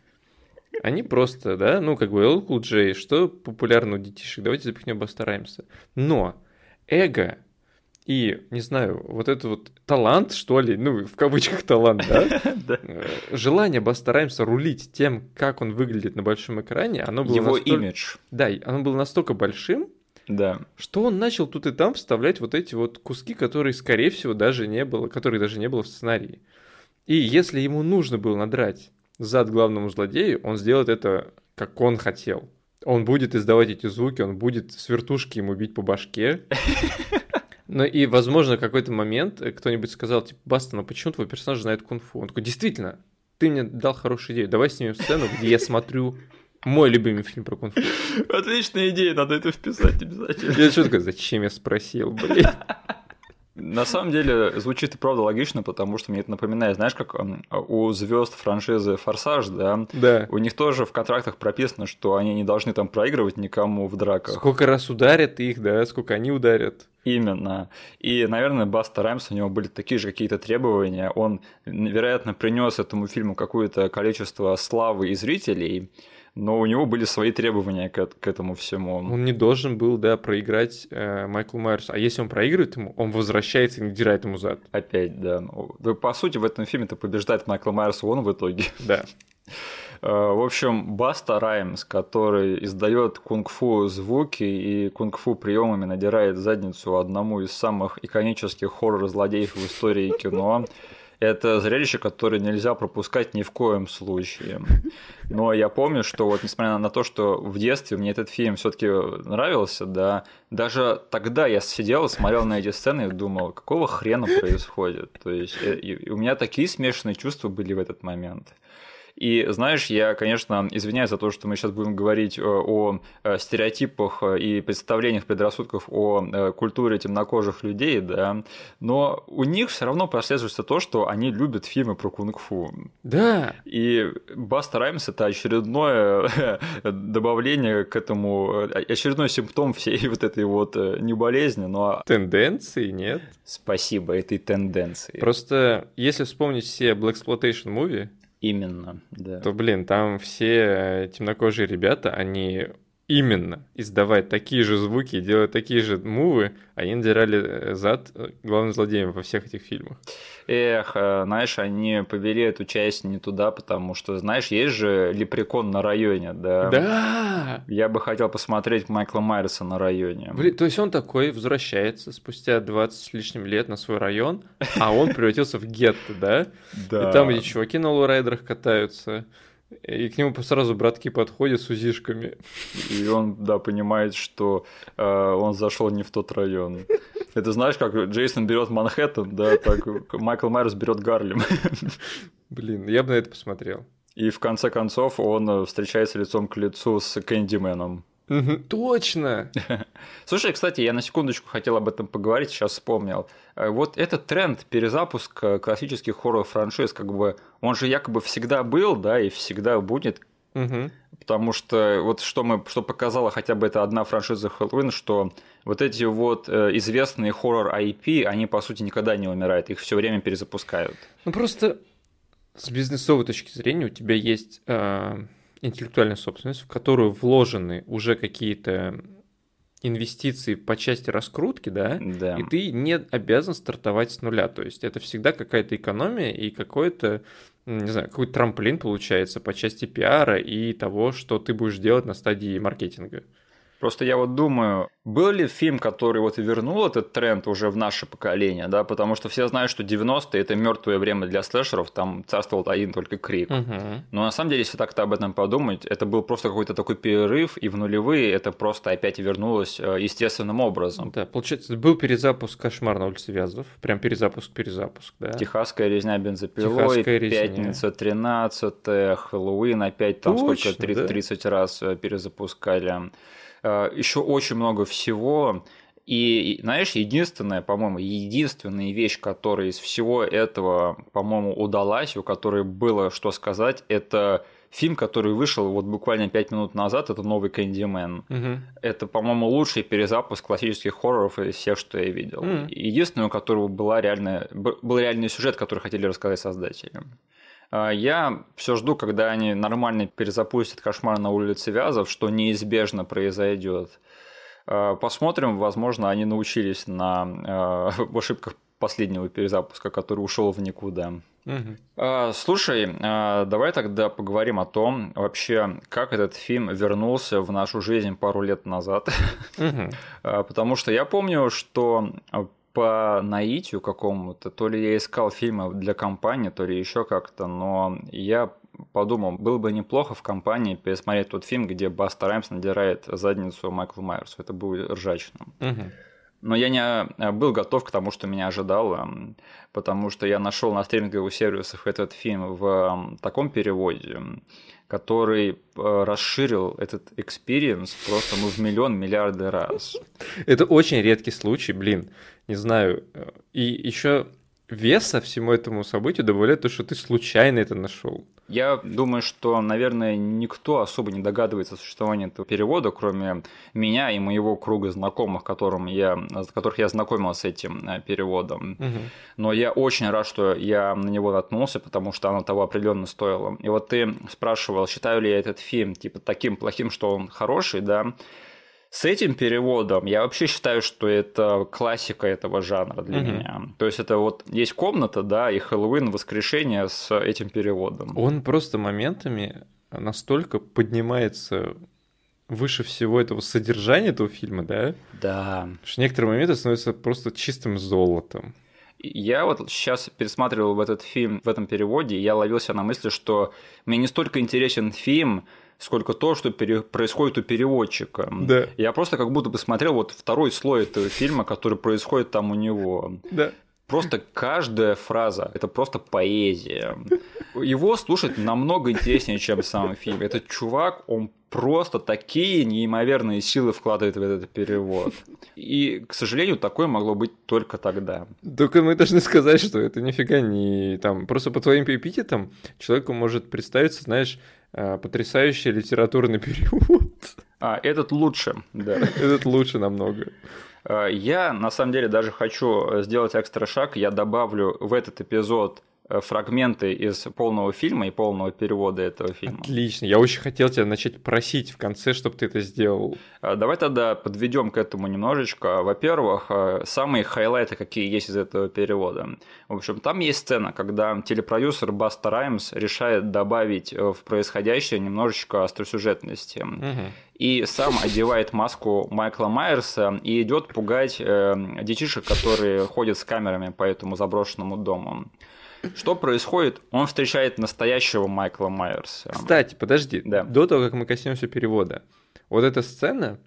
Они просто, да, ну, как бы LL Cool J, что популярно у детишек, давайте запихнем Бастаремса. Но эго и, не знаю, вот этот вот талант, что ли, ну, в кавычках талант, да, э, желание Бастаремса рулить тем, как он выглядит на большом экране, оно было Его имидж. Да, оно было настолько большим, Да. что он начал тут и там вставлять вот эти вот куски, которые, скорее всего, даже не было, которых даже не было в сценарии. И если ему нужно было надрать зад главному злодею, он сделает это, как он хотел. Он будет издавать эти звуки, он будет с вертушки ему бить по башке. Ну и, возможно, какой-то момент кто-нибудь сказал, типа, Баста, ну почему твой персонаж знает кунг-фу? Он такой, действительно, ты мне дал хорошую идею, давай снимем сцену, где я смотрю мой любимый фильм про кунг-фу. Отличная идея, надо это вписать обязательно. Я что такое, зачем я спросил, блин? На самом деле звучит и правда логично, потому что мне это напоминает, знаешь, как у звезд франшизы Форсаж, да? Да. У них тоже в контрактах прописано, что они не должны там проигрывать никому в драках. Сколько раз ударят их, да, сколько они ударят. Именно. И, наверное, Баста Раймс, у него были такие же какие-то требования. Он, вероятно, принес этому фильму какое-то количество славы и зрителей, но у него были свои требования к, к этому всему. Он не должен был, да, проиграть э, Майклу Майерсу. А если он проигрывает ему, он возвращается и надирает ему зад. Опять, да. Ну, по сути, в этом фильме-то побеждает Майкла Майерса он в итоге. Да. Э, в общем, Баста Раймс, который издает кунг-фу звуки и кунг-фу приемами надирает задницу одному из самых иконических хоррор-злодеев в истории кино, это зрелище, которое нельзя пропускать ни в коем случае. Но я помню, что вот несмотря на то, что в детстве мне этот фильм все-таки нравился, да, даже тогда я сидел смотрел на эти сцены и думал, какого хрена происходит. То есть э, и у меня такие смешанные чувства были в этот момент. И знаешь, я, конечно, извиняюсь за то, что мы сейчас будем говорить о, о э, стереотипах и представлениях, предрассудках о э, культуре темнокожих людей, да, но у них все равно прослеживается то, что они любят фильмы про кунг-фу. Да. И Баста Раймс это очередное добавление к этому, очередной симптом всей вот этой вот э, не болезни, но... Тенденции, нет? Спасибо, этой тенденции. Просто если вспомнить все Black Exploitation movie, Именно, да. То, блин, там все темнокожие ребята, они именно издавать такие же звуки делать такие же мувы, они надирали э, зад э, главным злодеем во всех этих фильмах. Эх, э, знаешь, они повели эту часть не туда, потому что, знаешь, есть же Лепрекон на районе, да? Да! Я бы хотел посмотреть Майкла Майерса на районе. Блин, то есть он такой возвращается спустя 20 с лишним лет на свой район, а он превратился в гетто, да? Да. И там эти чуваки на лоурайдерах катаются. И к нему сразу братки подходят с узишками. И он, да, понимает, что э, он зашел не в тот район. Это знаешь, как Джейсон берет Манхэттен, да, так Майкл Майерс берет Гарлем. Блин, я бы на это посмотрел. И в конце концов он встречается лицом к лицу с Кэндименом. Угу, точно! Слушай, кстати, я на секундочку хотел об этом поговорить, сейчас вспомнил. Э, вот этот тренд перезапуска классических хоррор-франшиз, как бы, он же якобы всегда был, да, и всегда будет. Угу. Потому что вот что мы, что показала хотя бы эта одна франшиза Хэллоуин, что вот эти вот э, известные хоррор IP, они по сути никогда не умирают, их все время перезапускают. Ну просто с бизнесовой точки зрения у тебя есть э, интеллектуальная собственность, в которую вложены уже какие-то инвестиции по части раскрутки, да, да, и ты не обязан стартовать с нуля. То есть это всегда какая-то экономия и какой-то, не знаю, какой-то трамплин получается по части пиара и того, что ты будешь делать на стадии маркетинга. Просто я вот думаю, был ли фильм, который вот и вернул этот тренд уже в наше поколение, да, потому что все знают, что 90-е это мертвое время для слэшеров, там царствовал один только крик. Угу. Но на самом деле, если так-то об этом подумать, это был просто какой-то такой перерыв, и в нулевые это просто опять вернулось э, естественным образом. Да, получается, был перезапуск «Кошмар на улице Вязов», прям перезапуск-перезапуск, да. Техасская резня бензопилой, Техасская резня. Пятница 13 Хэллоуин опять там Точно, сколько, 30, да. 30 раз э, перезапускали. Э, Еще очень много всего. И, знаешь, единственная, по-моему, единственная вещь, которая из всего этого, по-моему, удалась, у которой было что сказать, это фильм, который вышел вот буквально 5 минут назад, это новый Кэндимен. Угу. Это, по-моему, лучший перезапуск классических хорроров из всех, что я видел. Мгм. Единственное, у которого была реальная, был реальный сюжет, который хотели рассказать создатели. А, Я все жду, когда они нормально перезапустят кошмар на улице Вязов, что неизбежно произойдет. А, Посмотрим, возможно, они научились на э, ошибках последнего перезапуска, который ушел в никуда. Угу. Слушай, давай тогда поговорим о том, вообще, как этот фильм вернулся в нашу жизнь пару лет назад. Угу. Потому что я помню, что по наитию какому-то, то ли я искал фильмы для компании, то ли еще как-то, но я подумал, было бы неплохо в компании пересмотреть тот фильм, где Баста Раймс надирает задницу Майклу Майерсу. Это будет ржачно. Мгм. Но я не а, был готов к тому, что меня ожидало, потому что я нашел на стриминговых сервисах этот фильм в таком переводе, который э, расширил этот experience просто ну, в миллион миллиарды раз. Это очень редкий случай, блин. Не знаю. э, И еще веса всему этому событию добавляет то, что ты случайно это нашел. Я думаю, что, наверное, никто особо не догадывается о существовании этого перевода, кроме меня и моего круга знакомых, которым я, которых я знакомил с этим э, переводом. Но я очень рад, что я на него наткнулся, потому что оно того определенно стоило. И вот ты спрашивал, считаю ли я этот фильм типа таким плохим, что он хороший, да? С этим переводом я вообще считаю, что это классика этого жанра для Мгм. меня. То есть это вот есть комната, да, и Хэллоуин, воскрешение с этим переводом. Он просто моментами настолько поднимается выше всего этого содержания этого фильма, да? Да. Что некоторые моменты становятся просто чистым золотом. Я вот сейчас пересматривал этот фильм в этом переводе, и я ловился на мысли, что мне не столько интересен фильм, сколько то, что пере- происходит у переводчика. Да. Я просто как будто бы смотрел вот второй слой этого фильма, который происходит там у него. Да. Просто каждая фраза – это просто поэзия. Его слушать намного интереснее, чем сам фильм. Этот чувак, он просто такие неимоверные силы вкладывает в этот перевод. И, к сожалению, такое могло быть только тогда. Только мы должны сказать, что это нифига не там. Просто по твоим эпитетам человеку может представиться, знаешь, потрясающий литературный перевод. А, этот лучше, да. Этот лучше намного. А, Я, на самом деле, даже хочу сделать экстра шаг. Я добавлю в этот эпизод э, фрагменты из полного фильма и полного перевода этого фильма. Отлично. Я очень хотел тебя начать просить в конце, чтобы ты это сделал. А, Давай тогда подведем к этому немножечко. Во-первых, э, самые хайлайты, какие есть из этого перевода. В общем, там есть сцена, когда телепродюсер Баста Раймс решает добавить э, в происходящее немножечко остросюжетности. Мгм. и сам одевает маску Майкла Майерса и идет пугать э, детишек, которые ходят с камерами по этому заброшенному дому. Что происходит? Он встречает настоящего Майкла Майерса. Кстати, подожди. Да. До того, как мы коснемся перевода. Вот эта сцена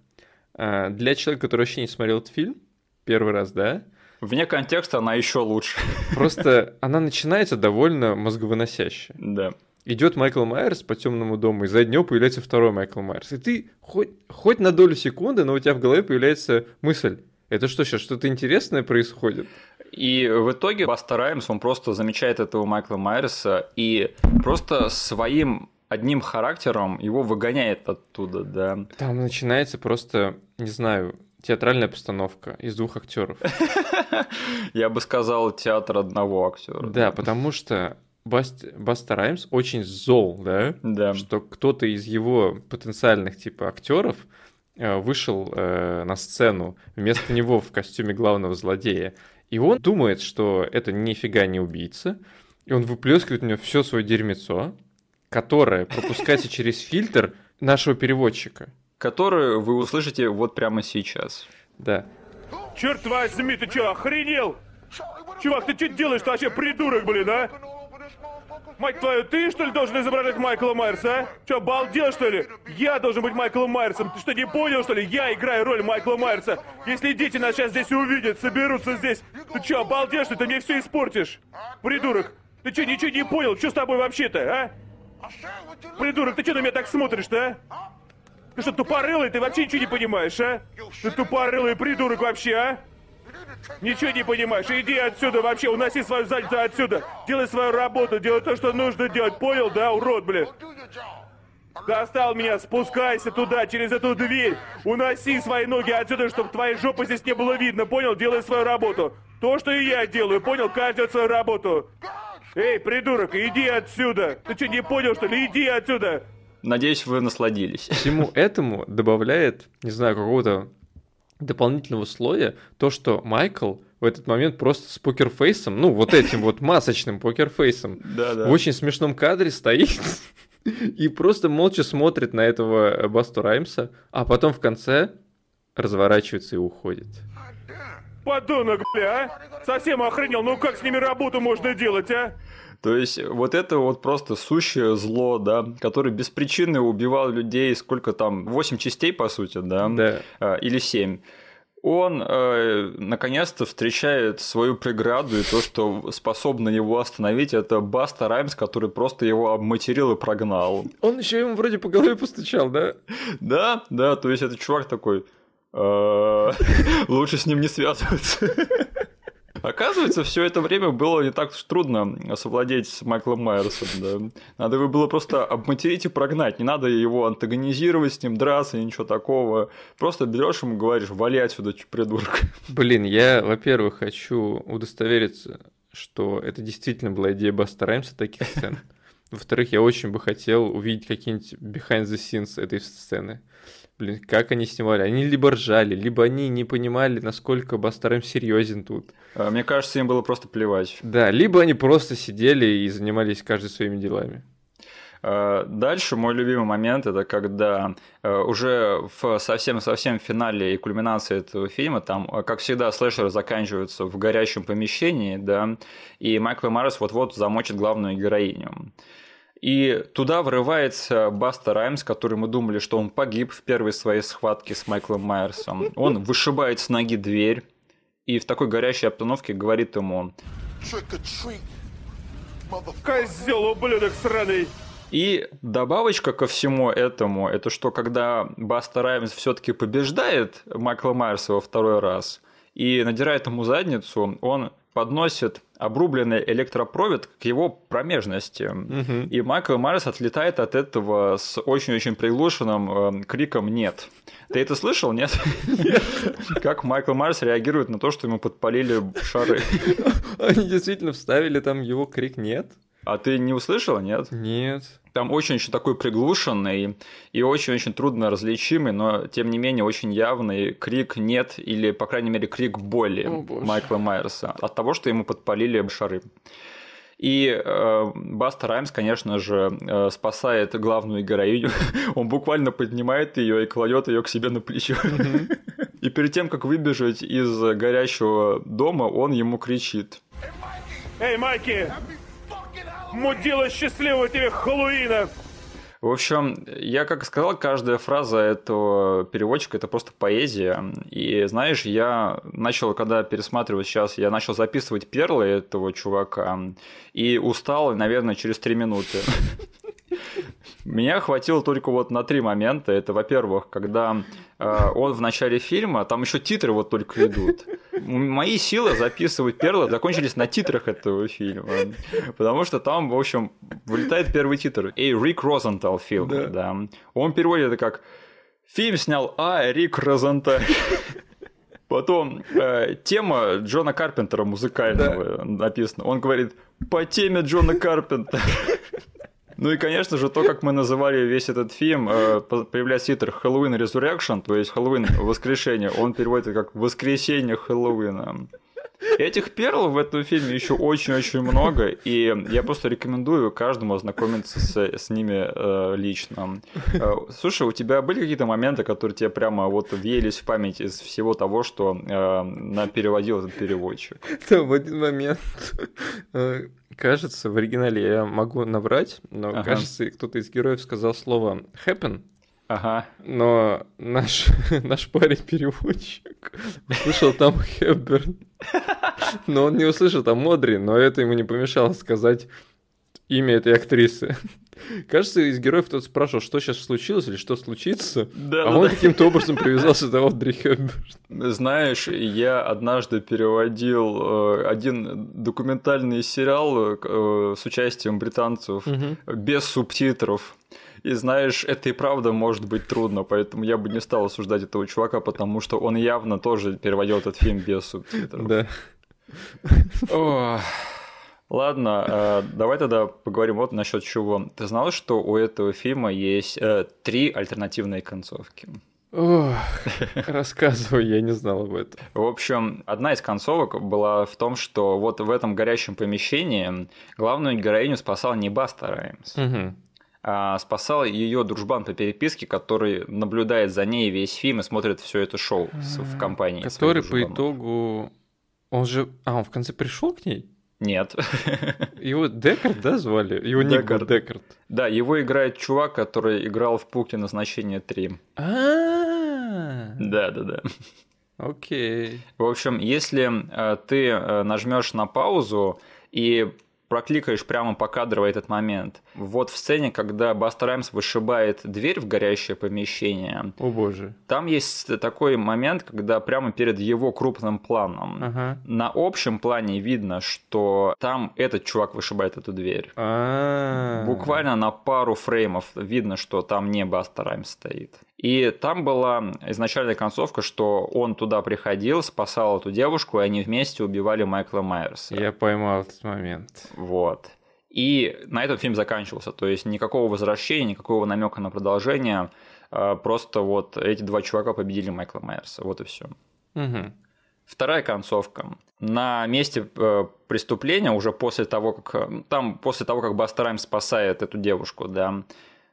э, для человека, который вообще не смотрел этот фильм первый раз, да? Вне контекста она еще лучше. Просто она начинается довольно мозговыносяще. Да. Идет Майкл Майерс по темному дому, и за него появляется второй Майкл Майерс. И ты хоть, хоть на долю секунды, но у тебя в голове появляется мысль. Это что сейчас, что-то интересное происходит? И в итоге Баста Раймс, он просто замечает этого Майкла Майерса и просто своим одним характером его выгоняет оттуда, да. Там начинается просто, не знаю, театральная постановка из двух актеров. Я бы сказал, театр одного актера. Да, потому что Баст- Баста Раймс очень зол, да? Да. Что кто-то из его потенциальных типа актеров вышел э, на сцену вместо него в костюме главного злодея. И он думает, что это нифига не убийца, и он выплескивает у него все свое дерьмецо, которое пропускается через фильтр нашего переводчика. Которую вы услышите вот прямо сейчас. Да. Черт возьми, ты чё, охренел? Чувак, ты что делаешь ты вообще, придурок, блин, а? Мать твою, ты что ли должен изображать Майкла Майерса, а? Чё, обалдел, что ли? Я должен быть Майклом Майерсом. Ты что, не понял, что ли? Я играю роль Майкла Майерса. Если дети нас сейчас здесь увидят, соберутся здесь, ты чё, обалдел, что ли? Ты мне все испортишь. Придурок, ты чё, ничего не понял? Что с тобой вообще-то, а? Придурок, ты что на меня так смотришь-то, а? Ты что, тупорылый? Ты вообще ничего не понимаешь, а? Ты тупорылый придурок вообще, а? Ничего не понимаешь. Иди отсюда вообще, уноси свою задницу отсюда. Делай свою работу, делай то, что нужно делать. Понял, да, урод, блин? Достал меня, спускайся туда, через эту дверь. Уноси свои ноги отсюда, чтобы твоей жопы здесь не было видно. Понял? Делай свою работу. То, что и я делаю, понял? Каждый свою работу. Эй, придурок, иди отсюда. Ты что, не понял, что ли? Иди отсюда. Надеюсь, вы насладились. Всему этому добавляет, не знаю, какого-то дополнительного слоя то, что Майкл в этот момент просто с покерфейсом, ну, вот этим вот масочным покерфейсом, в очень смешном кадре стоит и просто молча смотрит на этого Басту Раймса, а потом в конце разворачивается и уходит. Подонок, бля, а? Совсем охренел, ну как с ними работу можно делать, а? То есть вот это вот просто сущее зло, да, который без причины убивал людей, сколько там, 8 частей, по сути, да, Да. А, или 7 он э, наконец-то встречает свою преграду, и то, что способно его остановить, это Баста Раймс, который просто его обматерил и прогнал. Он еще ему вроде по голове постучал, да? Да, да, то есть этот чувак такой, «Э, лучше с ним не связываться. Оказывается, все это время было не так уж трудно совладеть с Майклом Майерсом. Да. Надо его было просто обматерить и прогнать. Не надо его антагонизировать с ним, драться, ничего такого. Просто берешь ему говоришь, вали отсюда, придурок. Блин, я, во-первых, хочу удостовериться, что это действительно была идея Баста Раймса таких сцен. Во-вторых, я очень бы хотел увидеть какие-нибудь behind the scenes этой сцены. Блин, как они снимали? Они либо ржали, либо они не понимали, насколько Баста Раймс серьезен тут. А, Мне кажется, им было просто плевать. Да, либо они просто сидели и занимались каждый своими делами. А, Дальше мой любимый момент это когда э, уже в совсем-совсем финале и кульминации этого фильма, там, э, как всегда, слэшеры заканчиваются в горящем помещении, да, и Майкл Марс вот-вот замочит главную героиню. И туда врывается Баста Раймс, который мы думали, что он погиб в первой своей схватке с Майклом Майерсом. Он вышибает с ноги дверь и в такой горящей обстановке говорит ему. Козел, ублюдок сраный. И добавочка ко всему этому, это что когда Баста Раймс все-таки побеждает Майкла Майерса во второй раз и надирает ему задницу, он подносит обрубленный электропровод к его промежности. И Майкл Майерс отлетает от этого с очень-очень приглушенным э, криком «нет». Ты это слышал, нет? Как Майкл Майерс реагирует на то, что ему подпалили шары? Они действительно вставили там его крик «нет»? А ты не услышал, нет? Нет. Там очень-очень такой приглушенный и очень-очень трудно различимый, но тем не менее очень явный крик «нет» или, по крайней мере, крик боли О, боже. Майкла Майерса от того, что ему подпалили шары. И э, Баста Раймс, конечно же, э, спасает главную героиню. Он буквально поднимает ее и кладет ее к себе на плечо. И перед тем, как выбежать из горящего дома, он ему кричит. Эй, Майки! Мудила счастливого тебе Хэллоуина! В общем, я как сказал, каждая фраза этого переводчика это просто поэзия. И знаешь, я начал, когда пересматриваю сейчас, я начал записывать перлы этого чувака и устал, наверное, через три минуты. Меня хватило только вот на три момента. Это, во-первых, когда э, он в начале фильма, там еще титры вот только идут. Мои силы записывать перлы закончились на титрах этого фильма. Потому что там, в общем, вылетает первый титр. Эй, Рик Розентал фильм, Да. да. Он переводит это как «Фильм снял А. Рик Розенталь». Потом э, тема Джона Карпентера музыкального написана. Он говорит по теме Джона Карпентера. Ну и, конечно же, то, как мы называли весь этот фильм, э, по- появляется титр Хэллоуин Resurrection, то есть Хэллоуин Воскрешение, он переводит это как Воскресенье Хэллоуина. Этих перл в этом фильме еще очень-очень много, и я просто рекомендую каждому ознакомиться с, с ними э, лично. Э, слушай, у тебя были какие-то моменты, которые тебе прямо вот въелись в память из всего того, что э, переводил этот переводчик? Там в один момент, э, кажется, в оригинале я могу наврать, но Ага. кажется, кто-то из героев сказал слово happen, Ага. но наш, наш парень-переводчик услышал там Хепберн. Но он не услышал там Модри, но это ему не помешало сказать имя этой актрисы. Кажется, из героев кто-то спрашивал, что сейчас случилось или что случится, Да, а он каким-то образом привязался до Одри Хепберн. Знаешь, я однажды переводил э, один документальный сериал э, с участием британцев без субтитров. И знаешь, это и правда может быть трудно, поэтому я бы не стал осуждать этого чувака, потому что он явно тоже переводил этот фильм без субтитров. Да. Ладно, э, давай тогда поговорим вот насчет чего. Ты знал, что у этого фильма есть э, три альтернативные концовки? Ох, рассказывай, я не знал об этом. В общем, одна из концовок была в том, что вот в этом горящем помещении главную героиню спасал не Баста Раймс, Мгм. а спасал ее дружбан по переписке, который наблюдает за ней весь фильм и смотрит все это шоу в компании. своих Который по итогу... Он же... А, он в конце пришел к ней? Нет. Его Декард, да, звали? Его ник Декард. Декард. Да, его играет чувак, который играл в пункте назначения 3. А, Да, да, да. окей. В общем, если э, ты э, нажмешь на паузу и прокликаешь прямо по кадрово этот момент, вот в сцене, когда Бастер Раймс вышибает дверь в горящее помещение, О боже. там есть такой момент, когда прямо перед его крупным планом Ага. на общем плане видно, что там этот чувак вышибает эту дверь. А. Буквально на пару фреймов видно, что там не Баста Раймс стоит. И там была изначальная концовка, что он туда приходил, спасал эту девушку, и они вместе убивали Майкла Майерса. Я поймал этот момент. Вот. И на этом фильм заканчивался. То есть никакого возвращения, никакого намека на продолжение. а Просто вот эти два чувака победили Майкла Майерса. Вот и все. Мгм. Вторая концовка. На месте э, преступления, уже после того, как там после того, как Баста Раймс спасает эту девушку, да,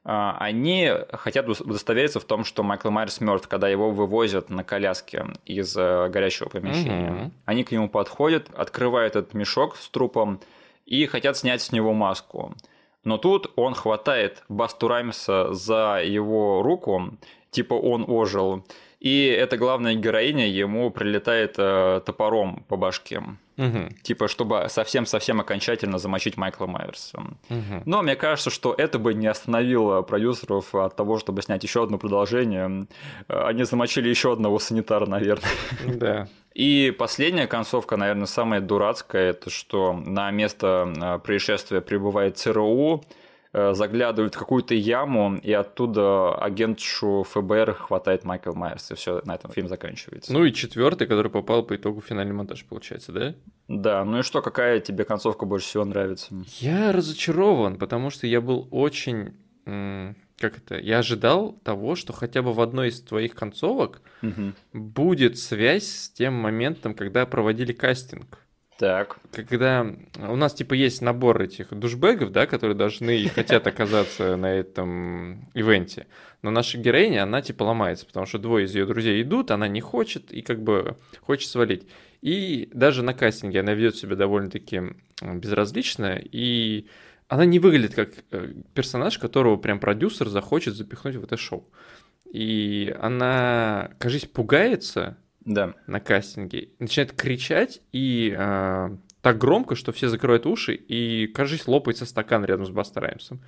они хотят удос- удостовериться в том, что Майкл Майерс мертв, когда его вывозят на коляске из э, горящего помещения. Мгм. Они к нему подходят, открывают этот мешок с трупом и хотят снять с него маску. Но тут он хватает Басту Раймса за его руку, типа он ожил, и эта главная героиня ему прилетает э, топором по башке. Мгм. Типа, чтобы совсем-совсем окончательно замочить Майкла Майерса. Мгм. Но мне кажется, что это бы не остановило продюсеров от того, чтобы снять еще одно продолжение. Э, Они замочили еще одного санитара, наверное. Да. И последняя концовка, наверное, самая дурацкая, это что на место э, происшествия прибывает ЦРУ, заглядывают в какую-то яму, и оттуда агентшу ФБР хватает Майкл Майерс, и все, на этом фильм заканчивается. Ну и четвертый, который попал по итогу в финальный монтаж, получается, да? Да, ну и что, какая тебе концовка больше всего нравится? Я разочарован, потому что я был очень... Как это? Я ожидал того, что хотя бы в одной из твоих концовок Мгм. будет связь с тем моментом, когда проводили кастинг. Так. Когда у нас типа есть набор этих душбегов, да, которые должны и хотят оказаться на этом ивенте. Но наша героиня, она типа ломается, потому что двое из ее друзей идут, она не хочет и как бы хочет свалить. И даже на кастинге она ведет себя довольно-таки безразлично, и она не выглядит как э, персонаж, которого прям продюсер захочет запихнуть в это шоу. И она, кажись, пугается, Да. на кастинге, начинает кричать и э, так громко, что все закрывают уши, и, кажется, лопается стакан рядом с Баста Раймсом.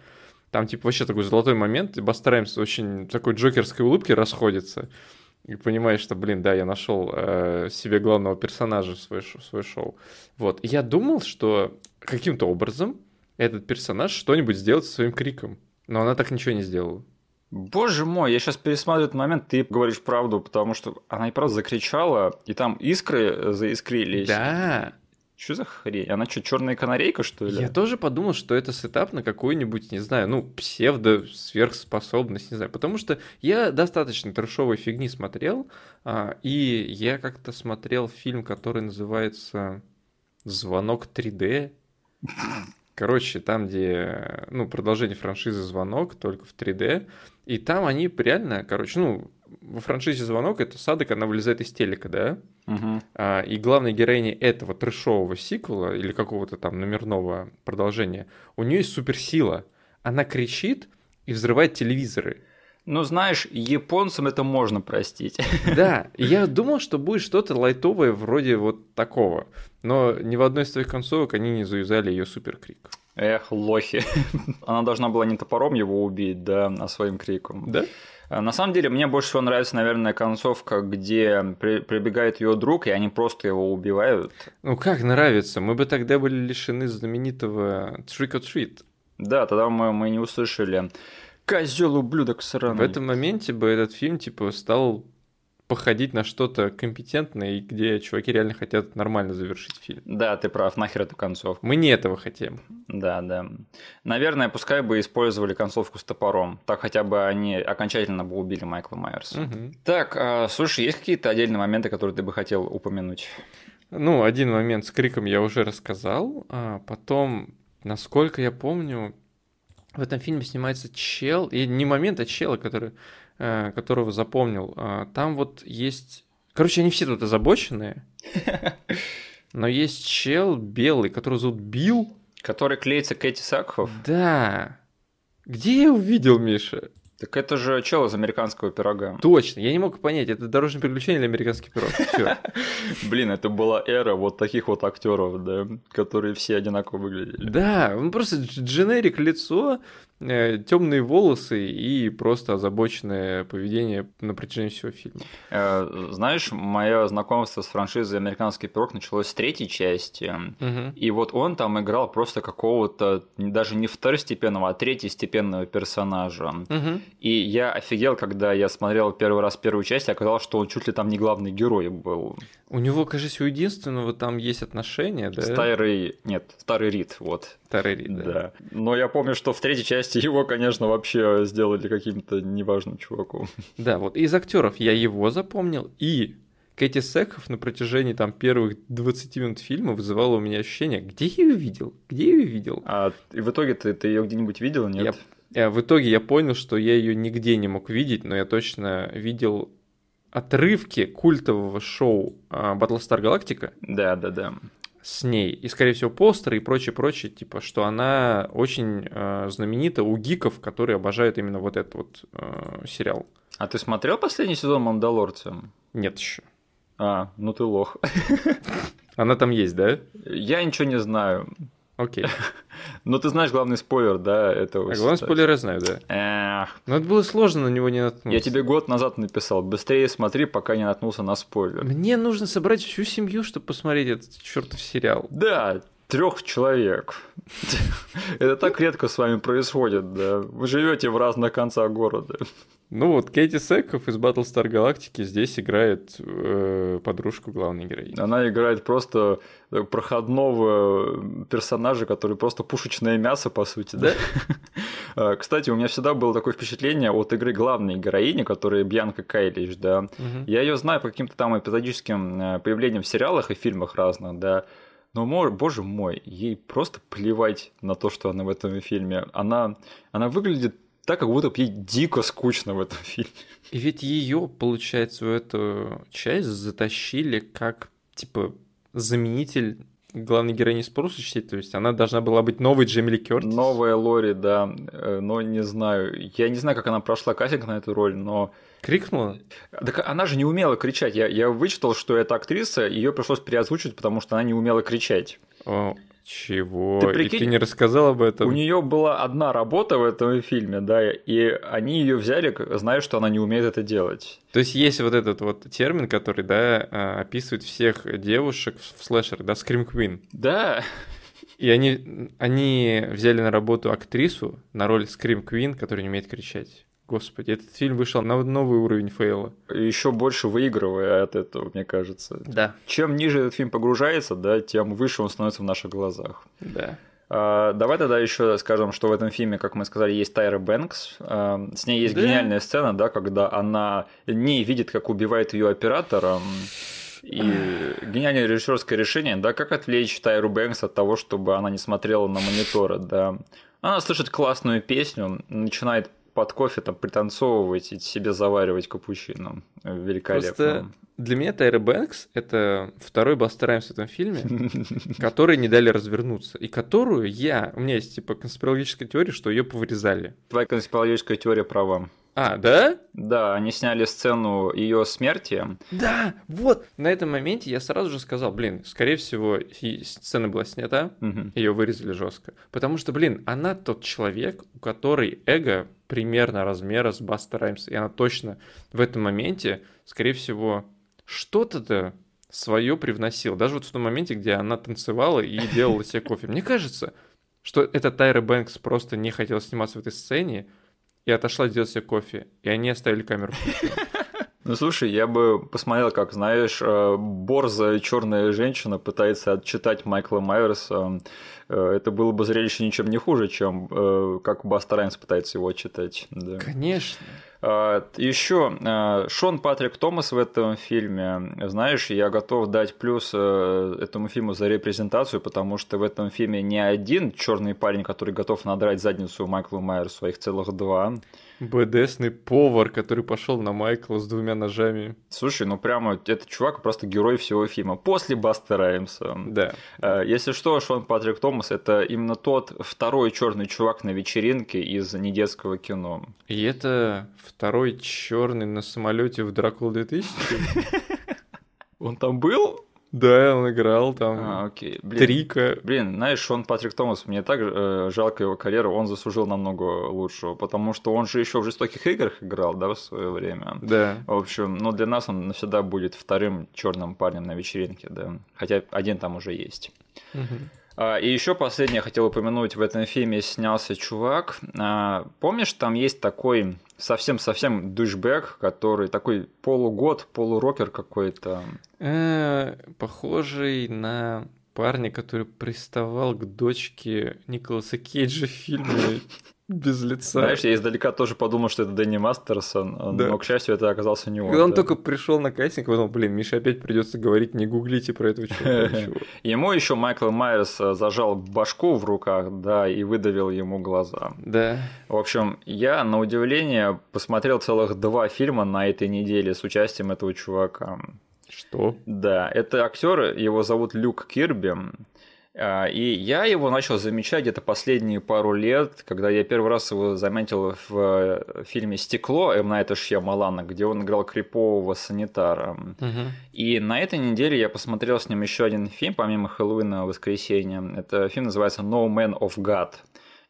Там, типа, вообще такой золотой момент, и Баста Раймс очень такой джокерской улыбки расходится, и понимаешь, что, блин, да, я нашел э, себе главного персонажа в свое, ш- в свое шоу. Вот, и я думал, что каким-то образом этот персонаж что-нибудь сделает со своим криком, но она так ничего не сделала. Боже мой, я сейчас пересматриваю этот момент, ты говоришь правду, потому что она и правда закричала, и там искры заискрились. Да, Что за хрень? Она что, черная канарейка, что ли? Я тоже подумал, что это сетап на какую-нибудь, не знаю, ну, псевдо-сверхспособность, не знаю. Потому что я достаточно трешовой фигни смотрел, а, и я как-то смотрел фильм, который называется «Звонок 3D». Короче, там, где, ну, продолжение франшизы «Звонок», только в 3D. И там они реально, короче, ну, во франшизе «Звонок» это Садок, она вылезает из телека, да? Мгм. А, И главной героиней этого трешового сиквела или какого-то там номерного продолжения, у нее есть суперсила. Она кричит и взрывает телевизоры. Ну, знаешь, японцам это можно простить. Да, я думал, что будет что-то лайтовое вроде вот такого. Но ни в одной из твоих концовок они не завязали ее суперкрик. Эх, лохи. Она должна была не топором его убить, да, а своим криком. Да? А На самом деле, мне больше всего нравится, наверное, концовка, где при- прибегает ее друг, и они просто его убивают. Ну как нравится? Мы бы тогда были лишены знаменитого Trick or Treat. Да, тогда мы, мы не услышали Козел ублюдок сраный. В этом моменте бы этот фильм типа стал походить на что-то компетентное, и где чуваки реально хотят нормально завершить фильм. Да, ты прав, нахер эту концовку. Мы не этого хотим. Да, да. Наверное, пускай бы использовали концовку с топором. Так хотя бы они окончательно бы убили Майкла Майерса. Мгм. Так, а, слушай, есть какие-то отдельные моменты, которые ты бы хотел упомянуть? Ну, один момент с криком я уже рассказал. А потом, насколько я помню, в этом фильме снимается чел, и не момент, а чела, который, э, которого запомнил. А, Там вот есть... Короче, они все тут озабоченные. Но есть чел белый, который зовут Билл. Который клеится Кэти Сакхов? Да. Где я его видел, Миша? Так это же чел из американского пирога. Точно, я не мог понять, это дорожное приключение или американский пирог. Блин, это была эра вот таких вот актеров, да, которые все одинаково выглядели. Да, он просто дж- дженерик лицо, темные волосы и просто озабоченное поведение на протяжении всего фильма. Э, Знаешь, мое знакомство с франшизой «Американский пирог» началось с третьей части. И вот он там играл просто какого-то, даже не второстепенного, а третьестепенного персонажа. Мгм. И я офигел, когда я смотрел первый раз первую часть, и оказалось, что он чуть ли там не главный герой был. У него, кажется, у единственного там есть отношения, да? Старый... Нет, старый Рид, вот. Старый Рид, Да. да. Но я помню, что в третьей части его, конечно, вообще сделали каким-то неважным чуваком. Да, вот из актеров я его запомнил, и Кэти Секхов на протяжении там первых 20 минут фильма вызывала у меня ощущение, где я ее видел? Где я ее видел? А и в итоге ты, ты ее где-нибудь видел, нет? Э, В итоге я понял, что я ее нигде не мог видеть, но я точно видел отрывки культового шоу а, Battlestar Galactica Да, да, да. с ней, и, скорее всего, постеры и прочее-прочее, типа, что она очень э, знаменита у гиков, которые обожают именно вот этот вот э, сериал. А ты смотрел последний сезон «Мандалорца»? Нет еще. А, ну ты лох. Она там есть, да? Я ничего не знаю. Окей. Но ты знаешь главный спойлер, да, этого. А главный спойлер я знаю, да. Эх, Но это было сложно на него не наткнуться. я тебе год назад написал, быстрее смотри, пока не наткнулся на спойлер. Мне нужно собрать всю семью, чтобы посмотреть этот чертов сериал. Да, трех человек. Это так редко с вами происходит, да. Вы живете в разных концах города. Ну вот, Кэти Секов из Battlestar Galactica здесь играет э, подружку главной героини. Она играет просто проходного персонажа, который просто пушечное мясо, по сути, да? А, Кстати, у меня всегда было такое впечатление от игры главной героини, которая Бьянка Кайлиш, да. Я ее знаю по каким-то там эпизодическим э, появлениям в сериалах и фильмах разных, да. Но, боже мой, ей просто плевать на то, что она в этом фильме. Она, она выглядит так, как будто бы ей дико скучно в этом фильме. И ведь ее, получается, в эту часть затащили как, типа, заменитель главной героини с прошлой части, то есть она должна была быть новой Джемили Кёртис. Новая Лори, да, э, но не знаю. Я не знаю, как она прошла кастинг на эту роль, но... Крикнула? Так она же не умела кричать. Я, я вычитал, что эта актриса, ее пришлось переозвучить, потому что она не умела кричать. О, чего? Ты И прикинь, ты не рассказал об этом? У нее была одна работа в этом фильме, да, и они ее взяли, зная, что она не умеет это делать. То есть есть вот этот вот термин, который, да, а, описывает всех девушек в слэшерах, да, Scream Queen. Да, И они, они взяли на работу актрису на роль Scream Queen, которая не умеет кричать. Господи, этот фильм вышел на новый уровень фейла. еще больше выигрывая от этого, мне кажется. Да. Чем ниже этот фильм погружается, да, тем выше он становится в наших глазах. Да. А, Давай тогда еще скажем, что в этом фильме, как мы сказали, есть Тайра Бэнкс. А, С ней есть Да. гениальная сцена, да, когда она не видит, как убивает ее оператора. И гениальное режиссерское решение, да, как отвлечь Тайру Бэнкс от того, чтобы она не смотрела на мониторы, да. Она слышит классную песню, начинает под кофе там пританцовывать и себе заваривать капучино. Великолепно. Просто для меня Тайра Бэнкс — это второй Бастер Раймс в этом фильме, который не дали развернуться, и которую я... У меня есть, типа, конспирологическая теория, что ее повырезали. Твоя конспирологическая теория права. А, да? Да, они сняли сцену ее смерти. Да, вот. На этом моменте я сразу же сказал, блин, скорее всего, сцена была снята, Мгм. ее вырезали жестко. Потому что, блин, она тот человек, у которой эго примерно размера с Баста Раймс. И она точно в этом моменте, скорее всего, что-то-то свое привносила. Даже вот в том моменте, где она танцевала и делала себе кофе. Мне кажется, что эта Тайра Бэнкс просто не хотела сниматься в этой сцене и отошла делать себе кофе. И они оставили камеру. Ну слушай, я бы посмотрел, как, знаешь, э, борзая черная женщина пытается отчитать Майкла Майерса. Э, Это было бы зрелище ничем не хуже, чем э, как Баста Раймс пытается его отчитать. Да. Конечно. А, Еще а, Шон Патрик Томас в этом фильме, знаешь, я готов дать плюс э, этому фильму за репрезентацию, потому что в этом фильме не один черный парень, который готов надрать задницу Майклу Майерсу, а их целых два. БДСный повар, который пошел на Майкла с двумя ножами. Слушай, ну прямо этот чувак просто герой всего фильма. После Баста Раймса. Да. А, Если что, Шон Патрик Томас это именно тот второй черный чувак на вечеринке из недетского кино. И это второй черный на самолете в Дракула 2000. Он там был? Да, он играл там. А, окей. Блин, Трика. Блин, знаешь, Шон Патрик Томас, мне так э, жалко его карьеру, он заслужил намного лучшего, потому что он же еще в жестоких играх играл, да, в свое время. Да. В общем, ну для нас он навсегда будет вторым черным парнем на вечеринке, да. Хотя один там уже есть. Мгм. А, И еще последнее хотел упомянуть, в этом фильме снялся чувак. А, Помнишь, там есть такой совсем-совсем душбэк, который такой полугод, полурокер какой-то. Э, Похожий на парня, который приставал к дочке Николаса Кейджа в фильме «Без лица». Знаешь, я издалека тоже подумал, что это Дэнни Мастерсон, Да. но, к счастью, это оказался не он. Когда он да. только пришел на кастинг, подумал, блин, Мише опять придется говорить, не гуглите про этого чувака ничего. Ему еще Майкл Майерс э, зажал башку в руках, да, и выдавил ему глаза. Да. В общем, я, на удивление, посмотрел целых два фильма на этой неделе с участием этого чувака. Что? Да, это актер, его зовут Люк Кирби. А, И я его начал замечать где-то последние пару лет, когда я первый раз его заметил в э, фильме «Стекло» М. Найта Шьямалана, где он играл крипового санитара. Мгм. И на этой неделе я посмотрел с ним еще один фильм, помимо «Хэллоуина. Воскресенья». Это фильм называется «No Man of God»,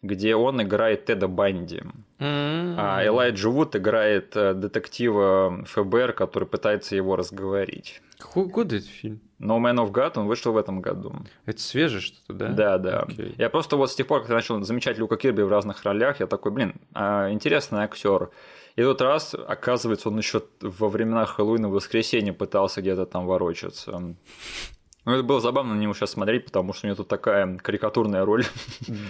где он играет Теда Банди. А Элайджа Вуд играет э, детектива ФБР, который пытается его разговорить. Какого года этот фильм? No Man of God, он вышел в этом году. Это свежее что-то, да? Да, да. Окей. Я просто вот с тех пор, как я начал замечать Люка Кирби в разных ролях, я такой, блин, а, интересный актер. И тот раз, оказывается, он еще во времена Хэллоуина в воскресенье пытался где-то там ворочаться. Ну, это было забавно на него сейчас смотреть, потому что у него тут такая карикатурная роль.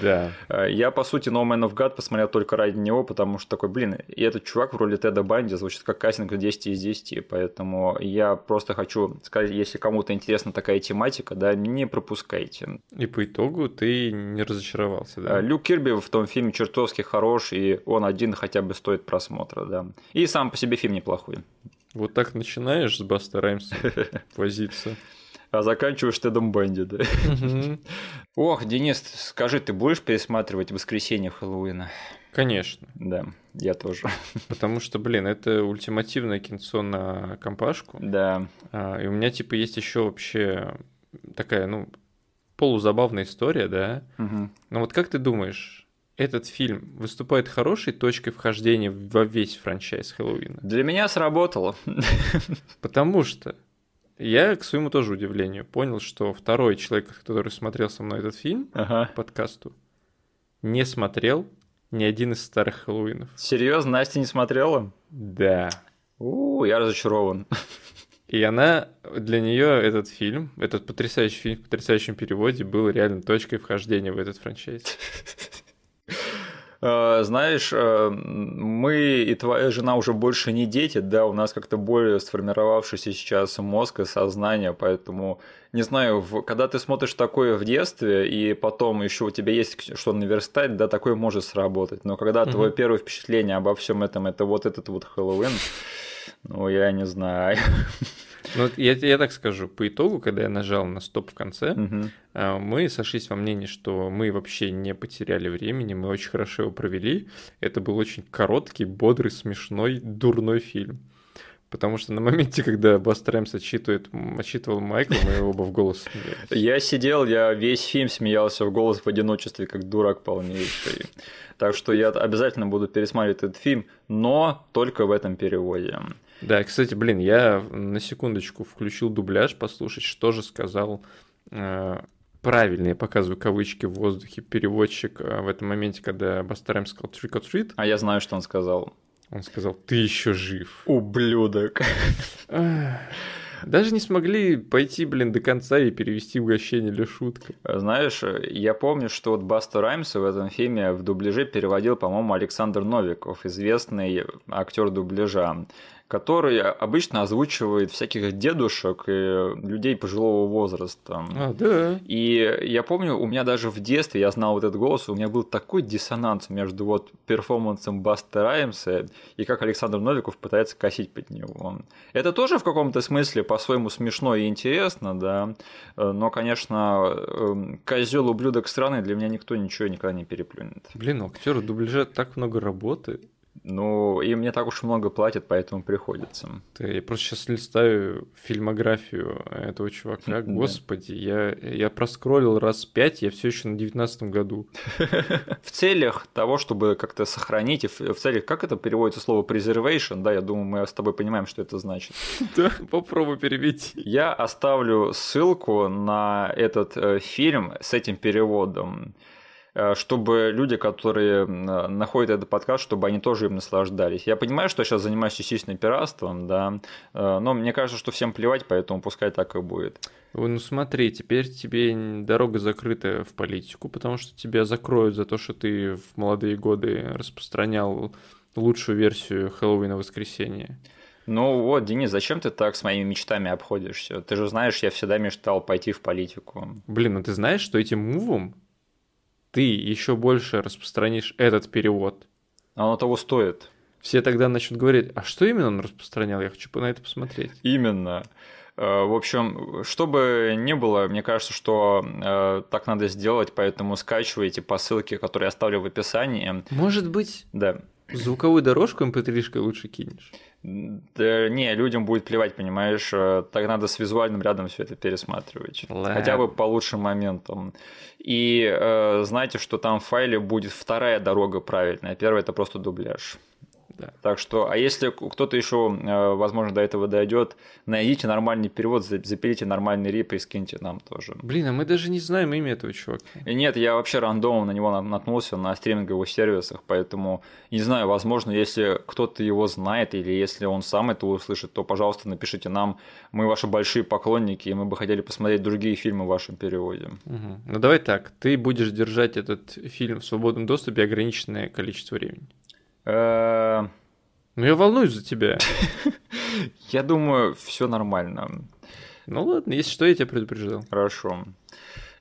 Да. Э, Я, по сути, No Man of God посмотрел только ради него, потому что такой, блин, и этот чувак в роли Теда Банди звучит как кастинг 10 из 10, поэтому я просто хочу сказать, если кому-то интересна такая тематика, да, не пропускайте. И по итогу ты не разочаровался, Э, да? Люк Кирби в том фильме чертовски хорош, и он один хотя бы стоит просмотра, да. И сам по себе фильм неплохой. Вот так начинаешь с Баста Раймса возиться. А заканчиваешь Тедом. Мгм. Ох, Денис, скажи, ты будешь пересматривать «Воскресенье Хэллоуина»? Конечно. Да, я тоже. Потому что, блин, это ультимативное кинцо на компашку. Да. А, И у меня, типа, есть еще вообще такая, ну, полузабавная история, да? Мгм. Но вот как ты думаешь, этот фильм выступает хорошей точкой вхождения во весь франчайз Хэллоуина? Для меня сработало. Потому что я, к своему тоже удивлению, понял, что второй человек, который смотрел со мной этот фильм Ага. по подкасту, не смотрел ни один из старых Хэллоуинов. Серьезно, Настя не смотрела? Да. У, я разочарован. И она, для нее этот фильм, этот потрясающий фильм в потрясающем переводе был реально точкой вхождения в этот франчайз. Э, Знаешь, э, мы и твоя жена уже больше не дети, да, у нас как-то более сформировавшийся сейчас мозг и сознание, поэтому, не знаю, в- когда ты смотришь такое в детстве, и потом еще у тебя есть что наверстать, да, такое может сработать. Но когда Мгм. твое первое впечатление обо всем этом это вот этот вот Хэллоуин, ну, я не знаю. Ну, я, я так скажу, по итогу, когда я нажал на стоп в конце, а, мы сошлись во мнении, что мы вообще не потеряли времени, мы очень хорошо его провели. Это был очень короткий, бодрый, смешной, дурной фильм. Потому что на моменте, когда Бастер Раймс отчитывает, отчитывал Майкла, мы оба в голос смеялись. Я сидел, я весь фильм смеялся в голос в одиночестве, как дурак полнейший. Так что я обязательно буду пересматривать этот фильм, но только в этом переводе. Да, кстати, блин, я на секундочку включил дубляж, послушать, что же сказал э, правильно, я показываю кавычки в воздухе, переводчик э, в этом моменте, когда Бастер Раймс сказал trick or treat, А я знаю, что он сказал. он сказал, ты еще жив. Ублюдок. Даже не смогли пойти, блин, до конца и перевести угощение или шутку. Знаешь, я помню, что вот Баста Раймса в этом фильме в дубляже переводил, по-моему, Александр Новиков, известный актер дубляжа который обычно озвучивает всяких дедушек и людей пожилого возраста. А, да. И я помню, у меня даже в детстве, я знал вот этот голос, у меня был такой диссонанс между вот перформансом Баста Раймса и как Александр Новиков пытается косить под него. Это тоже в каком-то смысле по-своему смешно и интересно, да, но, конечно, эм, козел ублюдок страны для меня никто ничего никогда не переплюнет. Блин, у актера дубляжа так много работы. Ну, им не так уж много платят, поэтому приходится. Я просто сейчас листаю фильмографию этого чувака. Господи, я, я проскроллил раз пять, я все еще на девятнадцатом году. В целях того, чтобы как-то сохранить, в целях, как это переводится слово preservation, да, я думаю, мы с тобой понимаем, что это значит. Да, попробуй перевести. Я оставлю ссылку на этот э, фильм с этим переводом. Э, чтобы люди, которые находят этот подкаст, чтобы они тоже им наслаждались. Я понимаю, что я сейчас занимаюсь частичным пиратством, да, э, но мне кажется, что всем плевать, поэтому пускай так и будет. Ну смотри, теперь тебе дорога закрыта в политику, потому что тебя закроют за то, что ты в молодые годы распространял лучшую версию Хэллоуина воскресенье. Ну вот, Денис, зачем ты так с моими мечтами обходишься? Ты же знаешь, я всегда мечтал пойти в политику. Блин, ну ты знаешь, что этим мувом ты еще больше распространишь этот перевод. А оно того стоит. Все тогда начнут говорить, а что именно он распространял? Я хочу на это посмотреть. Именно. Э, в общем, чтобы не было, мне кажется, что э, так надо сделать, поэтому скачивайте по ссылке, которую я оставлю в описании. Может быть, да. звуковую дорожку mp3 лучше кинешь? Да, не, людям будет плевать, понимаешь, э, так надо с визуальным рядом все это пересматривать. Ладно. Хотя бы по лучшим моментам. И э, знаете, что там в файле будет вторая дорога правильная. Первая это просто дубляж. Да. Так что, а если кто-то еще, э, возможно, до этого дойдет, найдите нормальный перевод, запилите нормальный рип и скиньте нам тоже. Блин, а мы даже не знаем имя этого чувака. Нет, я вообще рандомом на него наткнулся на стриминговых сервисах, поэтому не знаю, возможно, если кто-то его знает или если он сам это услышит, то, пожалуйста, напишите нам. Мы ваши большие поклонники, и мы бы хотели посмотреть другие фильмы в вашем переводе. Угу. Ну давай так, ты будешь держать этот фильм в свободном доступе ограниченное количество времени. Э, ну, я волнуюсь за тебя. Я думаю, все нормально. Ну ладно, если что, я тебя предупреждал. Хорошо.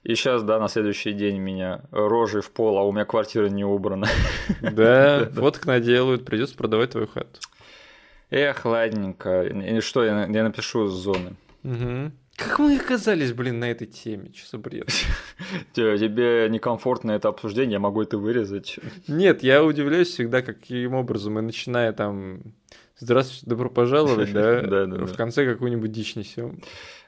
И сейчас, да, на следующий день меня рожей в пол, а у меня квартира не убрана. Да, фоток наделают, придется продавать твою хату. Эх, ладненько. И что, я напишу с зоны. Как мы оказались, блин, на этой теме? Что за бред? Тебе некомфортно это обсуждение, я могу это вырезать. Нет, я удивляюсь всегда, каким образом, и начиная там «Здравствуйте, добро пожаловать», да, в конце какую-нибудь дичь несем.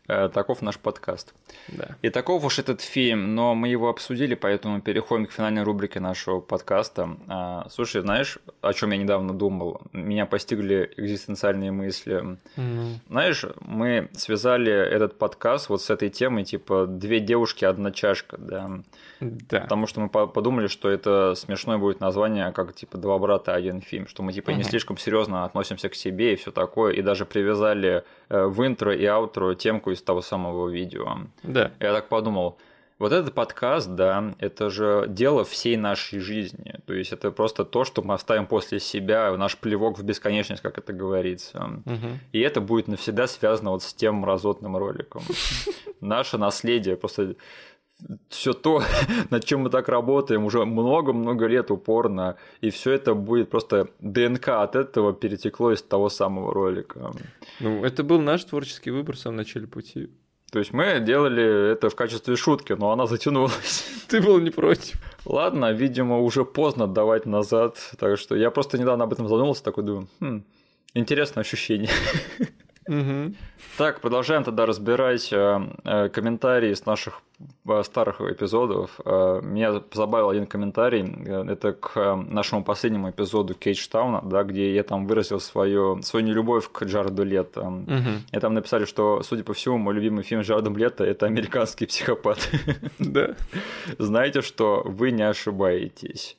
Э, таков наш подкаст. Да. И таков уж этот фильм, но мы его обсудили, поэтому переходим к финальной рубрике нашего подкаста. А, слушай, знаешь, о чем я недавно думал? Меня постигли экзистенциальные мысли. Mm. Знаешь, мы связали этот подкаст вот с этой темой, типа «Две девушки, одна чашка», да. Да. Потому что мы подумали, что это смешное будет название, как типа «Два брата, один фильм», что мы типа mm-hmm. не слишком серьезно относимся к себе и все такое, и даже привязали э, в интро и аутро темку из того самого видео. Да. Я так подумал, вот этот подкаст, да, это же дело всей нашей жизни. То есть это просто то, что мы оставим после себя, наш плевок в бесконечность, как это говорится. Угу. И это будет навсегда связано вот с тем мразотным роликом. Наше наследие просто все то, над чем мы так работаем уже много-много лет упорно, и все это будет просто ДНК от этого перетекло из того самого ролика. Ну, это был наш творческий выбор в самом начале пути. То есть мы делали это в качестве шутки, но она затянулась. Ты был не против. Ладно, видимо, уже поздно отдавать назад. Так что я просто недавно об этом задумался, такой думаю, хм, интересное ощущение. Угу. Так, продолжаем тогда разбирать э, э, комментарии с наших э, старых эпизодов. Э, меня забавил один комментарий. Э, это к э, нашему последнему эпизоду Кейджтауна, да, где я там выразил свою, свою нелюбовь к Джареду Лето. Угу. И там написали, что, судя по всему, мой любимый фильм с Джаредом Лето – это «Американский психопат». Да. Знаете, что вы не ошибаетесь.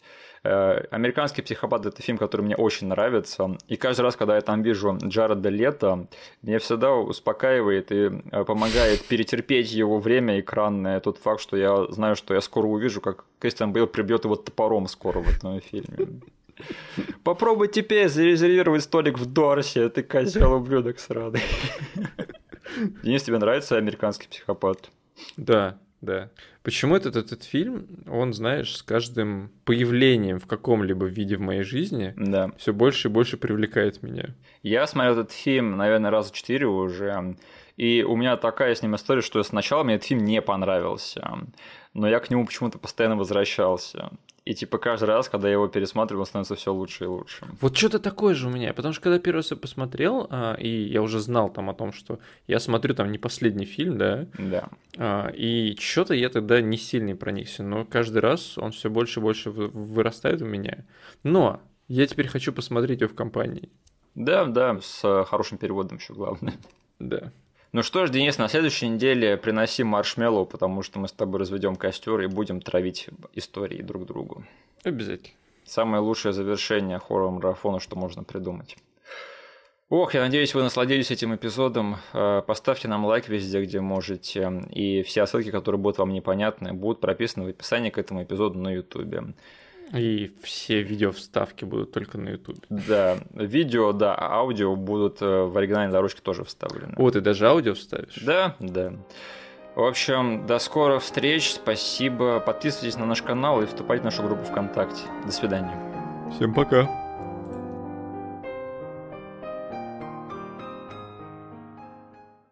Э, «Американский психопат» — это фильм, который мне очень нравится. И каждый раз, когда я там вижу Джареда Лето, меня всегда успокаивает и э, помогает перетерпеть его время экранное. Тот факт, что я знаю, что я скоро увижу, как Кристиан Бейл прибьет его топором скоро в этом фильме. Попробуй теперь зарезервировать столик в Дорсе, ты козел ублюдок сраный. Денис, тебе нравится американский психопат? Да, да. Почему этот, этот фильм, он, знаешь, с каждым появлением в каком-либо виде в моей жизни да. все больше и больше привлекает меня. Я смотрел этот фильм, наверное, раза четыре уже. И у меня такая с ним история, что сначала мне этот фильм не понравился, но я к нему почему-то постоянно возвращался. И типа каждый раз, когда я его пересматриваю, он становится все лучше и лучше. Вот что-то такое же у меня, потому что когда первый раз я посмотрел, а, и я уже знал там о том, что я смотрю там не последний фильм, да, да. А, и что-то я тогда не сильно проникся, но каждый раз он все больше и больше вырастает у меня. Но я теперь хочу посмотреть его в компании. Да, да, с хорошим переводом еще главное. Да. Ну что ж, Денис, на следующей неделе приноси маршмеллоу, потому что мы с тобой разведем костер и будем травить истории друг другу. Обязательно. Самое лучшее завершение хоррор-марафона, что можно придумать. Ох, я надеюсь, вы насладились этим эпизодом. Э, поставьте нам лайк везде, где можете. И все ссылки, которые будут вам непонятны, будут прописаны в описании к этому эпизоду на YouTube. И все видео вставки будут только на YouTube. Да, видео, да, а аудио будут э, в оригинальной дорожке тоже вставлены. Вот, и даже аудио вставишь. Да, да. В общем, до скорых встреч, спасибо. Подписывайтесь на наш канал и вступайте в нашу группу ВКонтакте. До свидания. Всем пока.